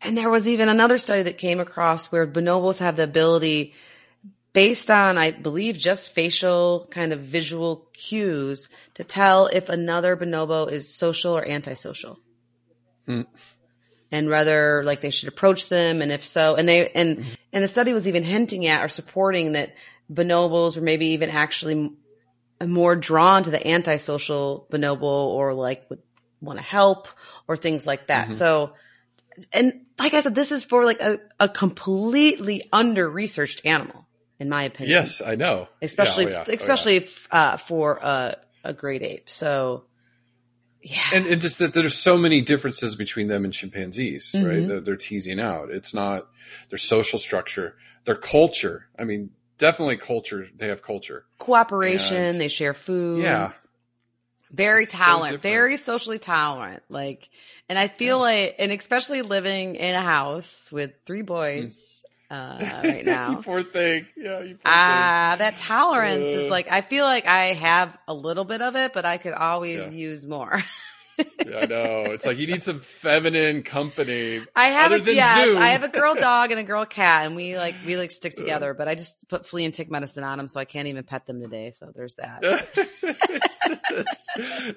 and there was even another study that came across where bonobos have the ability, based on, I believe, just facial kind of visual cues, to tell if another bonobo is social or antisocial. Hmm. And whether like they should approach them, and if so, and they and and the study was even hinting at or supporting that bonobos were maybe even actually m- more drawn to the antisocial bonobo or like would want to help or things like that. Mhm. So, and like I said, this is for like a, a completely under researched animal, in my opinion. Yes, I know. especially Yeah, oh, yeah, oh, yeah. especially f uh, for a a great ape. So, yeah, and, and just that there's so many differences between them and chimpanzees, right? Mhm. That they're teasing out. It's not their social structure, their culture. I mean, definitely culture. They have culture. cooperation. and- they share food. Yeah, very so tolerant, different. very socially tolerant. Like, and I feel like, and especially living in a house with three boys uh, right you now. poor thing. Yeah, you poor Ah, that tolerance Uh. is like I feel like I have a little bit of it, but I could always Yeah. use more. Yeah, I know. It's like you need some feminine company. I have other a than yes, Zoom. I have a girl dog and a girl cat, and we like we like stick together. But I just put flea and tick medicine on them, so I can't even pet them today. So there's that.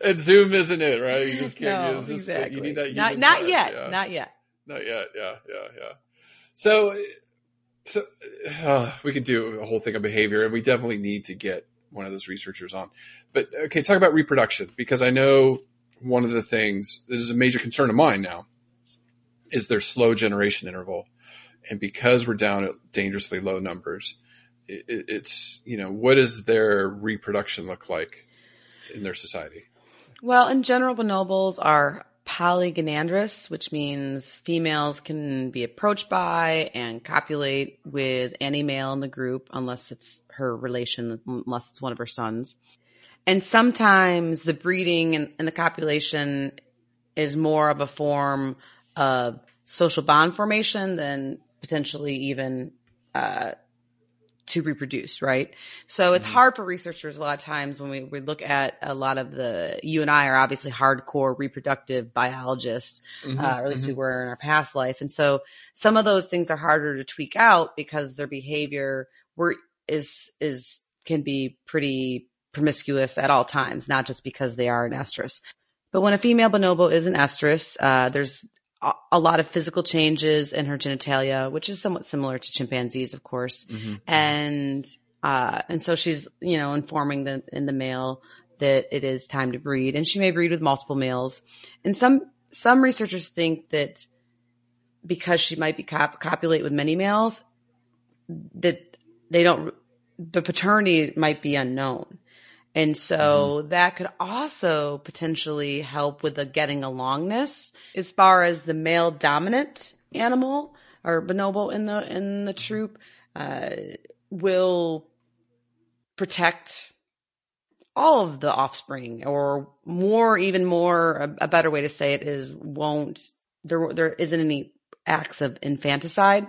and Zoom isn't it, right? You just can't. No, it's just, exactly. You need that. not not yet, yeah. not yet. Not yet. Yeah, yeah, yeah. So, so uh, we could do a whole thing on behavior, and we definitely need to get one of those researchers on. But okay, talk about reproduction because I know one of the things that is a major concern of mine now is their slow generation interval, and because we're down at dangerously low numbers, it, it, it's you know what does their reproduction look like in their society? Well, in general, bonobos are polygynandrous, which means females can be approached by and copulate with any male in the group, unless it's her relation, unless it's one of her sons. And sometimes the breeding and, and the copulation is more of a form of social bond formation than potentially even uh, to reproduce, right? So it's hard for researchers a lot of times when we, we look at a lot of the, you and I are obviously hardcore reproductive biologists, Mhm, uh, or at least mhm. we were in our past life. And so some of those things are harder to tweak out because their behavior were, is, is, can be pretty promiscuous at all times, not just because they are an estrus. But when a female bonobo is an estrus, uh, there's a, lot of physical changes in her genitalia, which is somewhat similar to chimpanzees, of course. Mhm. and uh and so she's you know informing the in the male that it is time to breed. And she may breed with multiple males. And some some researchers think that because she might be cop- copulate with many males that they don't the paternity might be unknown and so that could also potentially help with the getting alongness. As far as the male dominant animal or bonobo in the in the troop uh, will protect all of the offspring or more even more a, a better way to say it is won't there there isn't any acts of infanticide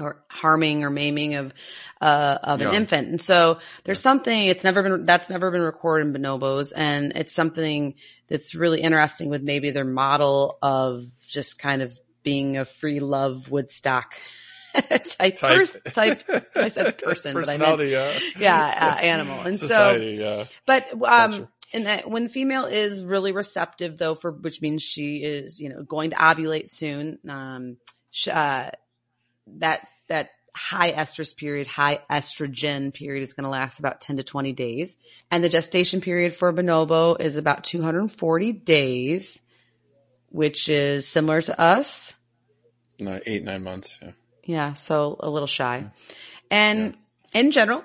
or harming or maiming of uh of an Yeah. infant and so there's something it's never been that's never been recorded in bonobos and it's something that's really interesting with maybe their model of just kind of being a free love woodstock type Type. pers- type I said person but I meant yeah. yeah uh, animal and so yeah. but um, Culture. and that when the female is really receptive, though, for which means she is, you know, going to ovulate soon. Um, sh- uh, that that high estrus period, high estrogen period is going to last about ten to twenty days, and the gestation period for a bonobo is about two hundred and forty days, which is similar to us—eight nine months. Yeah. Yeah, so a little shy. And in general,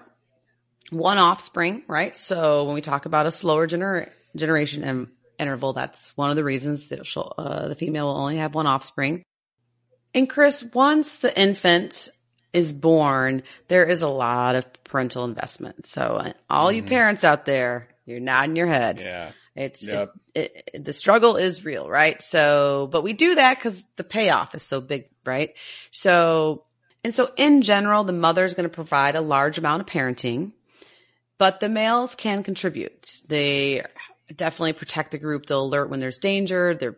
one offspring, right? So when we talk about a slower gener- generation in- interval, that's one of the reasons that uh, the female will only have one offspring. And Chris, once the infant is born, there is a lot of parental investment. So uh, all you Mhm. parents out there, you're nodding your head. Yeah. It's Yep. it, it, the struggle is real, right? So, but we do that because the payoff is so big, right? So, and so in general, the mother is going to provide a large amount of parenting, but the males can contribute. They definitely protect the group. They'll alert when there's danger. They're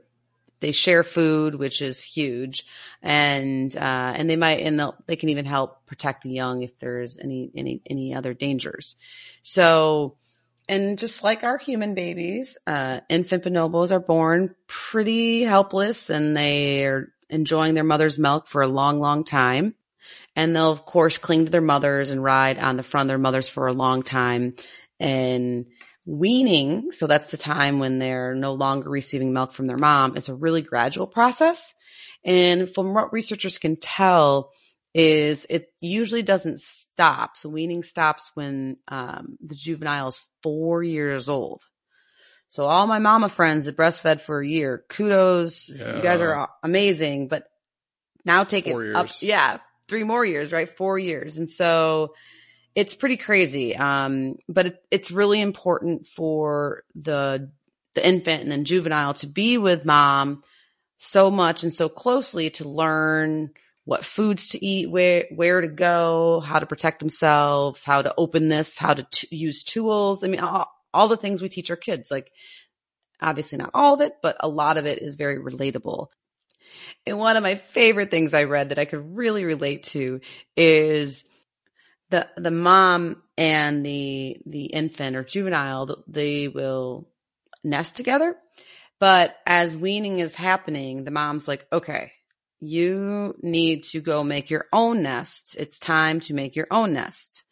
they share food, which is huge, and uh, and they might and they can even help protect the young if there's any any any other dangers. So and just like our human babies, uh, infant bonobos are born pretty helpless and they are enjoying their mother's milk for a long, long time. And they'll, of course, cling to their mothers and ride on the front of their mothers for a long time. And weaning, so that's the time when they're no longer receiving milk from their mom, is a really gradual process. And from what researchers can tell, is it usually doesn't stop. So weaning stops when um, the juvenile is four years old. So all my mama friends that breastfed for a year, kudos. You guys are amazing, but now take Four it up. Yeah. Three more years, right? Four years. And so it's pretty crazy. Um, but it, it's really important for the, the infant and then juvenile to be with mom so much and so closely to learn what foods to eat, where where to go, how to protect themselves, how to open this, how to t- use tools. I mean, all, all the things we teach our kids. Like Obviously not all of it, but a lot of it is very relatable. And one of my favorite things I read that I could really relate to is the the mom and the the infant or juvenile they will nest together but as weaning is happening the mom's like okay you need to go make your own nest it's time to make your own nest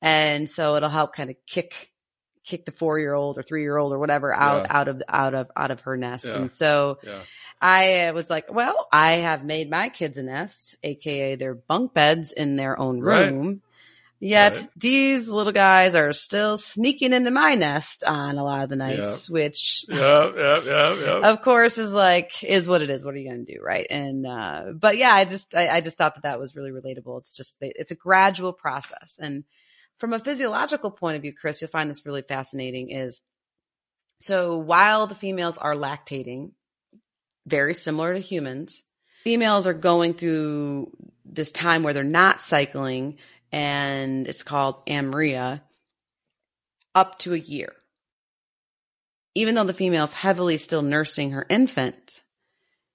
and so it'll help kind of kick kick the four year old or three year old or whatever out Yeah. out of out of out of her nest Yeah. and so Yeah. I uh, was like, well, I have made my kids a nest, aka their bunk beds in their own Right. Yet Right. these little guys are still sneaking into my nest on a lot of the nights, which Yeah. Yeah. Yeah. Yeah. of course is like, is what it is. What are you going to do? Right. And, uh, but yeah, I just, I, I just thought that that was really relatable. It's just, it's a gradual process. And from a physiological point of view, Chris, you'll find this really fascinating is so while the females are lactating, very similar to humans, females are going through this time where they're not cycling and it's called amenorrhea up to a year. Even though the female is heavily still nursing her infant,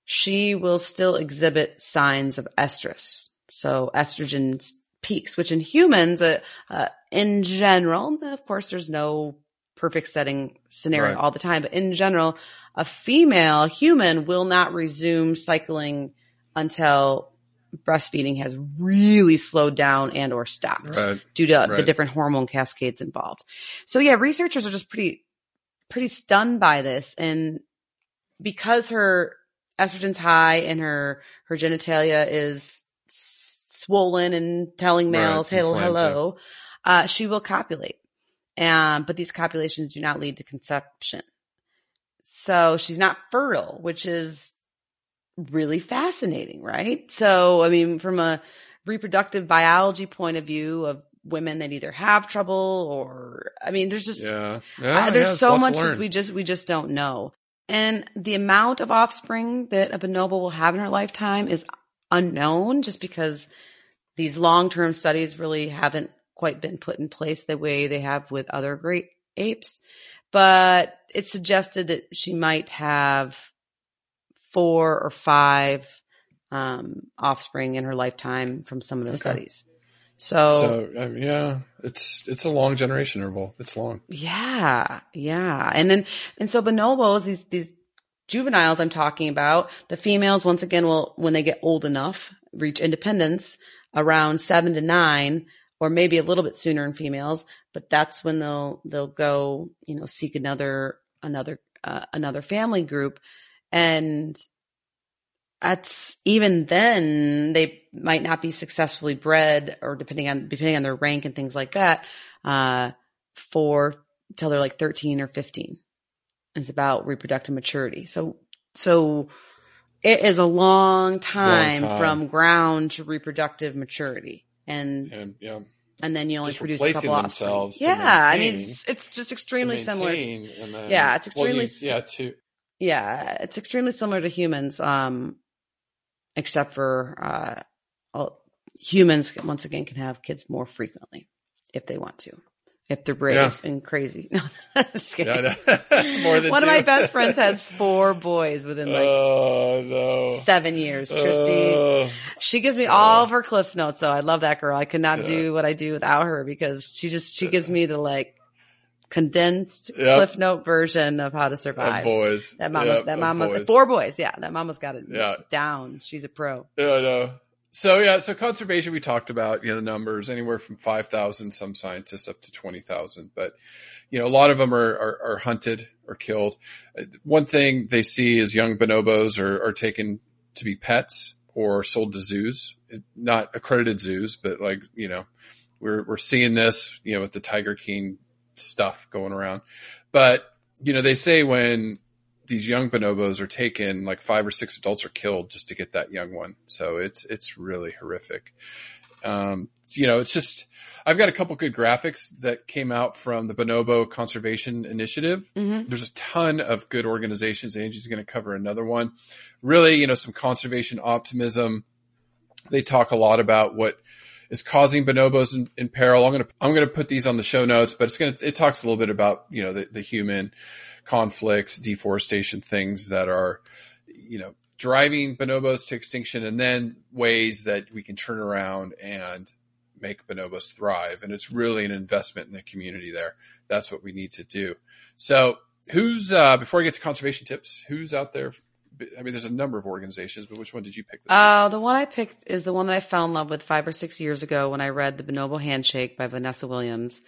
she will still exhibit signs of estrus. So estrogen peaks, which in humans, uh, uh, in general, of course, there's no perfect setting scenario Right. all the time, but in general, a female human will not resume cycling until breastfeeding has really slowed down and or stopped Right. due to the different hormone cascades involved. So yeah, researchers are just pretty pretty stunned by this. And because her estrogen's high and her her genitalia is swollen and telling Right, males hello hello uh, she will copulate. Um, but these copulations do not lead to conception. So she's not fertile which is really fascinating right so i mean from a reproductive biology point of view of women that either have trouble or i mean there's just Yeah. uh, there's yeah, so much that we just we just don't know. And the amount of offspring that a bonobo will have in her lifetime is unknown just because these long-term studies really haven't quite been put in place the way they have with other great apes. But it's suggested that she might have four or five um, offspring in her lifetime from some of the Okay. studies. So, So um, yeah, it's it's a long generation interval. It's long. Yeah, yeah. And then, and so bonobos, these, these juveniles I'm talking about, the females, once again, will, when they get old enough, reach independence around seven to nine, or maybe a little bit sooner in females, but that's when they'll, they'll go, you know, seek another, another, uh, another family group. And that's even then they might not be successfully bred or depending on depending on their rank and things like that uh for till they're like 13 or 15 it's about reproductive maturity. So so it is a long time, time. from ground to reproductive maturity. And And yeah, and then you only Just produce a couple themselves offspring. yeah i mean it's, it's just extremely similar. To- maintain, and then- Yeah, it's well, you- extremely- yeah, to yeah it's extremely similar to humans um except for uh humans once again can have kids more frequently if they want to if they're brave Yeah. and crazy no just kidding. yeah, no. more than one of my best friends has four boys within like oh no. seven years tristy Oh, she gives me all of her cliff notes though i love that girl i could not Yeah. do what i do without her because she just she gives me the like condensed Yep. cliff note version of how to of survive boys. that mama's Yep, that of mama boys. four boys yeah that mama's got it Yeah. down she's a pro Yeah, I know. So yeah, so conservation we talked about, you know, the numbers anywhere from five thousand, some scientists up to twenty thousand, but you know, a lot of them are, are are hunted or killed. One thing they see is young bonobos are are taken to be pets or sold to zoos, not accredited zoos, but like you know, we're we're seeing this, you know, with the Tiger King stuff going around. But you know, they say when these young bonobos are taken, like five or six adults are killed just to get that young one. So it's it's really horrific. Um, you know, it's just I've got a couple good graphics that came out from the Bonobo Conservation Initiative. mm-hmm. There's a ton of good organizations. Angie's going to cover another one. Really, you know, some conservation optimism. They talk a lot about what is causing bonobos in, in peril. I'm going to I'm to put these on the show notes, but it's to it talks a little bit about you know the, the human conflict, deforestation, things that are, you know, driving bonobos to extinction, and then ways that we can turn around and make bonobos thrive. And it's really an investment in the community there. That's what we need to do. So, who's uh, before I get to conservation tips, who's out there? I mean, there's a number of organizations, but which one did you pick? This uh, the one I picked is the one that I fell in love with five or six years ago when I read The Bonobo Handshake by Vanessa Williams.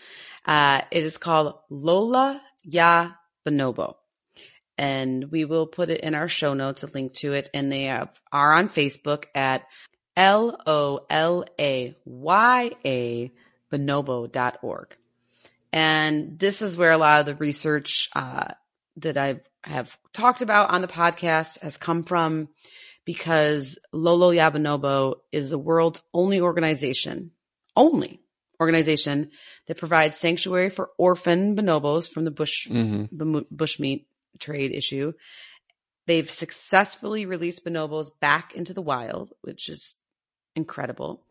Uh, it is called Lola Ya Bonobo. And we will put it in our show notes, a link to it. And they have, are on Facebook at L O L A Y A bonobo.org. And this is where a lot of the research uh, that I have talked about on the podcast has come from because Lola Ya Bonobo is the world's only organization, only organization that provides sanctuary for orphan bonobos from the bush mm-hmm. bushmeat trade issue. They've successfully released bonobos back into the wild, which is incredible.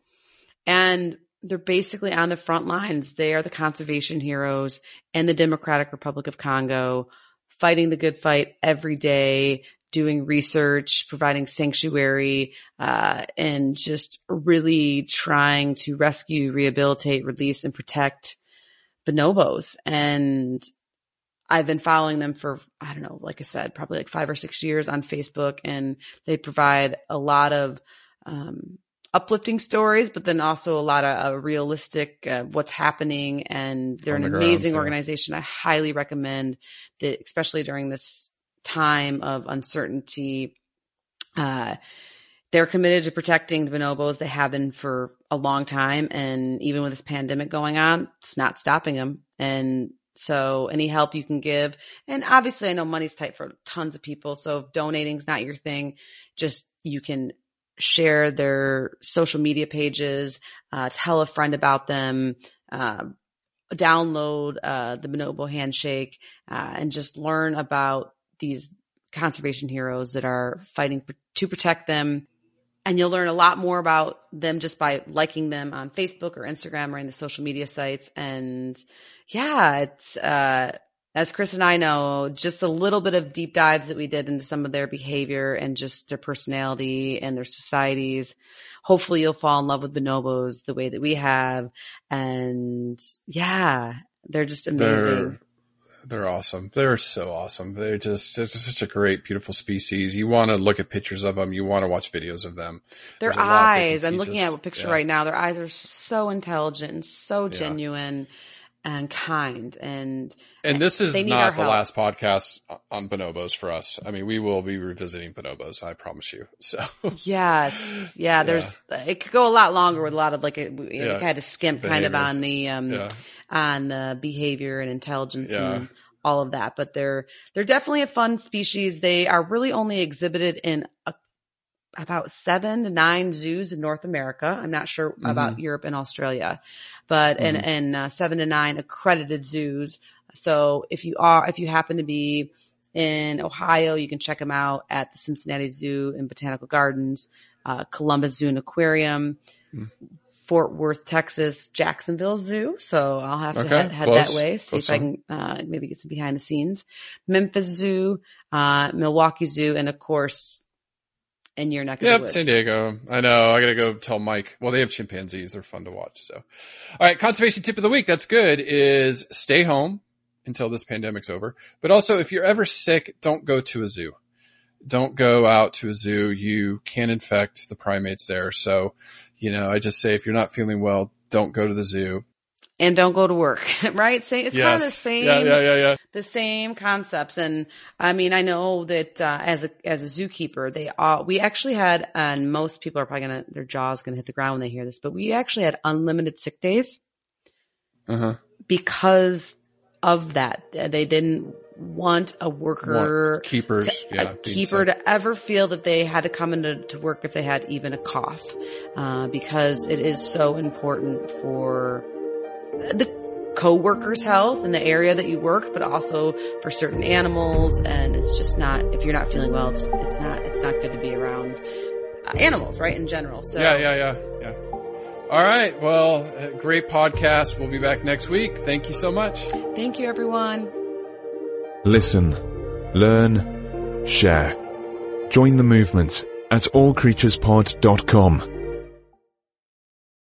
And they're basically on the front lines. They are the conservation heroes in the Democratic Republic of Congo, fighting the good fight every day, doing research, providing sanctuary, uh, and just really trying to rescue, rehabilitate, release, and protect bonobos. And I've been following them for, I don't know, like I said, probably like five or six years on Facebook, and they provide a lot of um, uplifting stories, but then also a lot of uh, realistic uh, what's happening. And they're an amazing ground, yeah. organization. I highly recommend that, especially during this time of uncertainty. Uh, they're committed to protecting the bonobos. They have been for a long time. And even with this pandemic going on, it's not stopping them. And so any help you can give. And obviously I know money's tight for tons of people. So if donating's not your thing, just you can share their social media pages, uh, tell a friend about them, uh, download uh, the Bonobo Handshake, uh, and just learn about these conservation heroes that are fighting to protect them. And you'll learn a lot more about them just by liking them on Facebook or Instagram or in the social media sites. And yeah, it's, uh, as Chris and I know, just a little bit of deep dives that we did into some of their behavior and just their personality and their societies. Hopefully you'll fall in love with bonobos the way that we have. And yeah, they're just amazing. They're, they're awesome. They're so awesome. They're just, they're just such a great, beautiful species. You want to look at pictures of them. You want to watch videos of them. Their eyes. I'm looking us. at a picture yeah. right now. Their eyes are so intelligent and so genuine. Yeah and kind and and this is not the help. last podcast on bonobos for us i mean we will be revisiting bonobos i promise you so yes yeah there's yeah. it could go a lot longer with a lot of like a, we yeah. had to skimp Behaviors. kind of on the um yeah. on the behavior and intelligence and all of that but they're they're definitely a fun species they are really only exhibited in about seven to nine zoos in North America. I'm not sure mm-hmm. about Europe and Australia, but mm-hmm. and and uh, seven to nine accredited zoos. So if you are if you happen to be in Ohio, you can check them out at the Cincinnati Zoo and Botanical Gardens, uh, Columbus Zoo and Aquarium. Mm-hmm. Fort Worth, Texas, Jacksonville Zoo. So I'll have to okay, head, head that way, see close if I can uh, maybe get some behind the scenes. Memphis Zoo, uh, Milwaukee Zoo, and of course in your neck of yep. San Diego. I know. I gotta go tell Mike. Well, they have chimpanzees. They're fun to watch. So, all right. Conservation tip of the week. That's good. Is stay home until this pandemic's over. But also, if you're ever sick, don't go to a zoo. Don't go out to a zoo. You can infect the primates there. So, you know, I just say if you're not feeling well, don't go to the zoo and don't go to work, right? It's yes. kind of the same, yeah, yeah, yeah, yeah. the same concepts. And I mean, I know that uh, as a as a zookeeper, they all we actually had, and most people are probably gonna their jaws gonna hit the ground when they hear this, but we actually had unlimited sick days uh-huh. because of that. They didn't want a worker want keepers, to, yeah, a keeper to ever feel that they had to come into to work if they had even a cough, uh, because it is so important for the co-workers health in the area that you work but also for certain animals. And it's just not if you're not feeling well it's, it's not it's not good to be around uh, animals right in general. So yeah yeah yeah yeah. All right. Well great podcast. We'll be back next week. Thank you so much. Thank you everyone. Listen, learn, share. Join the movement at allcreaturespod.com.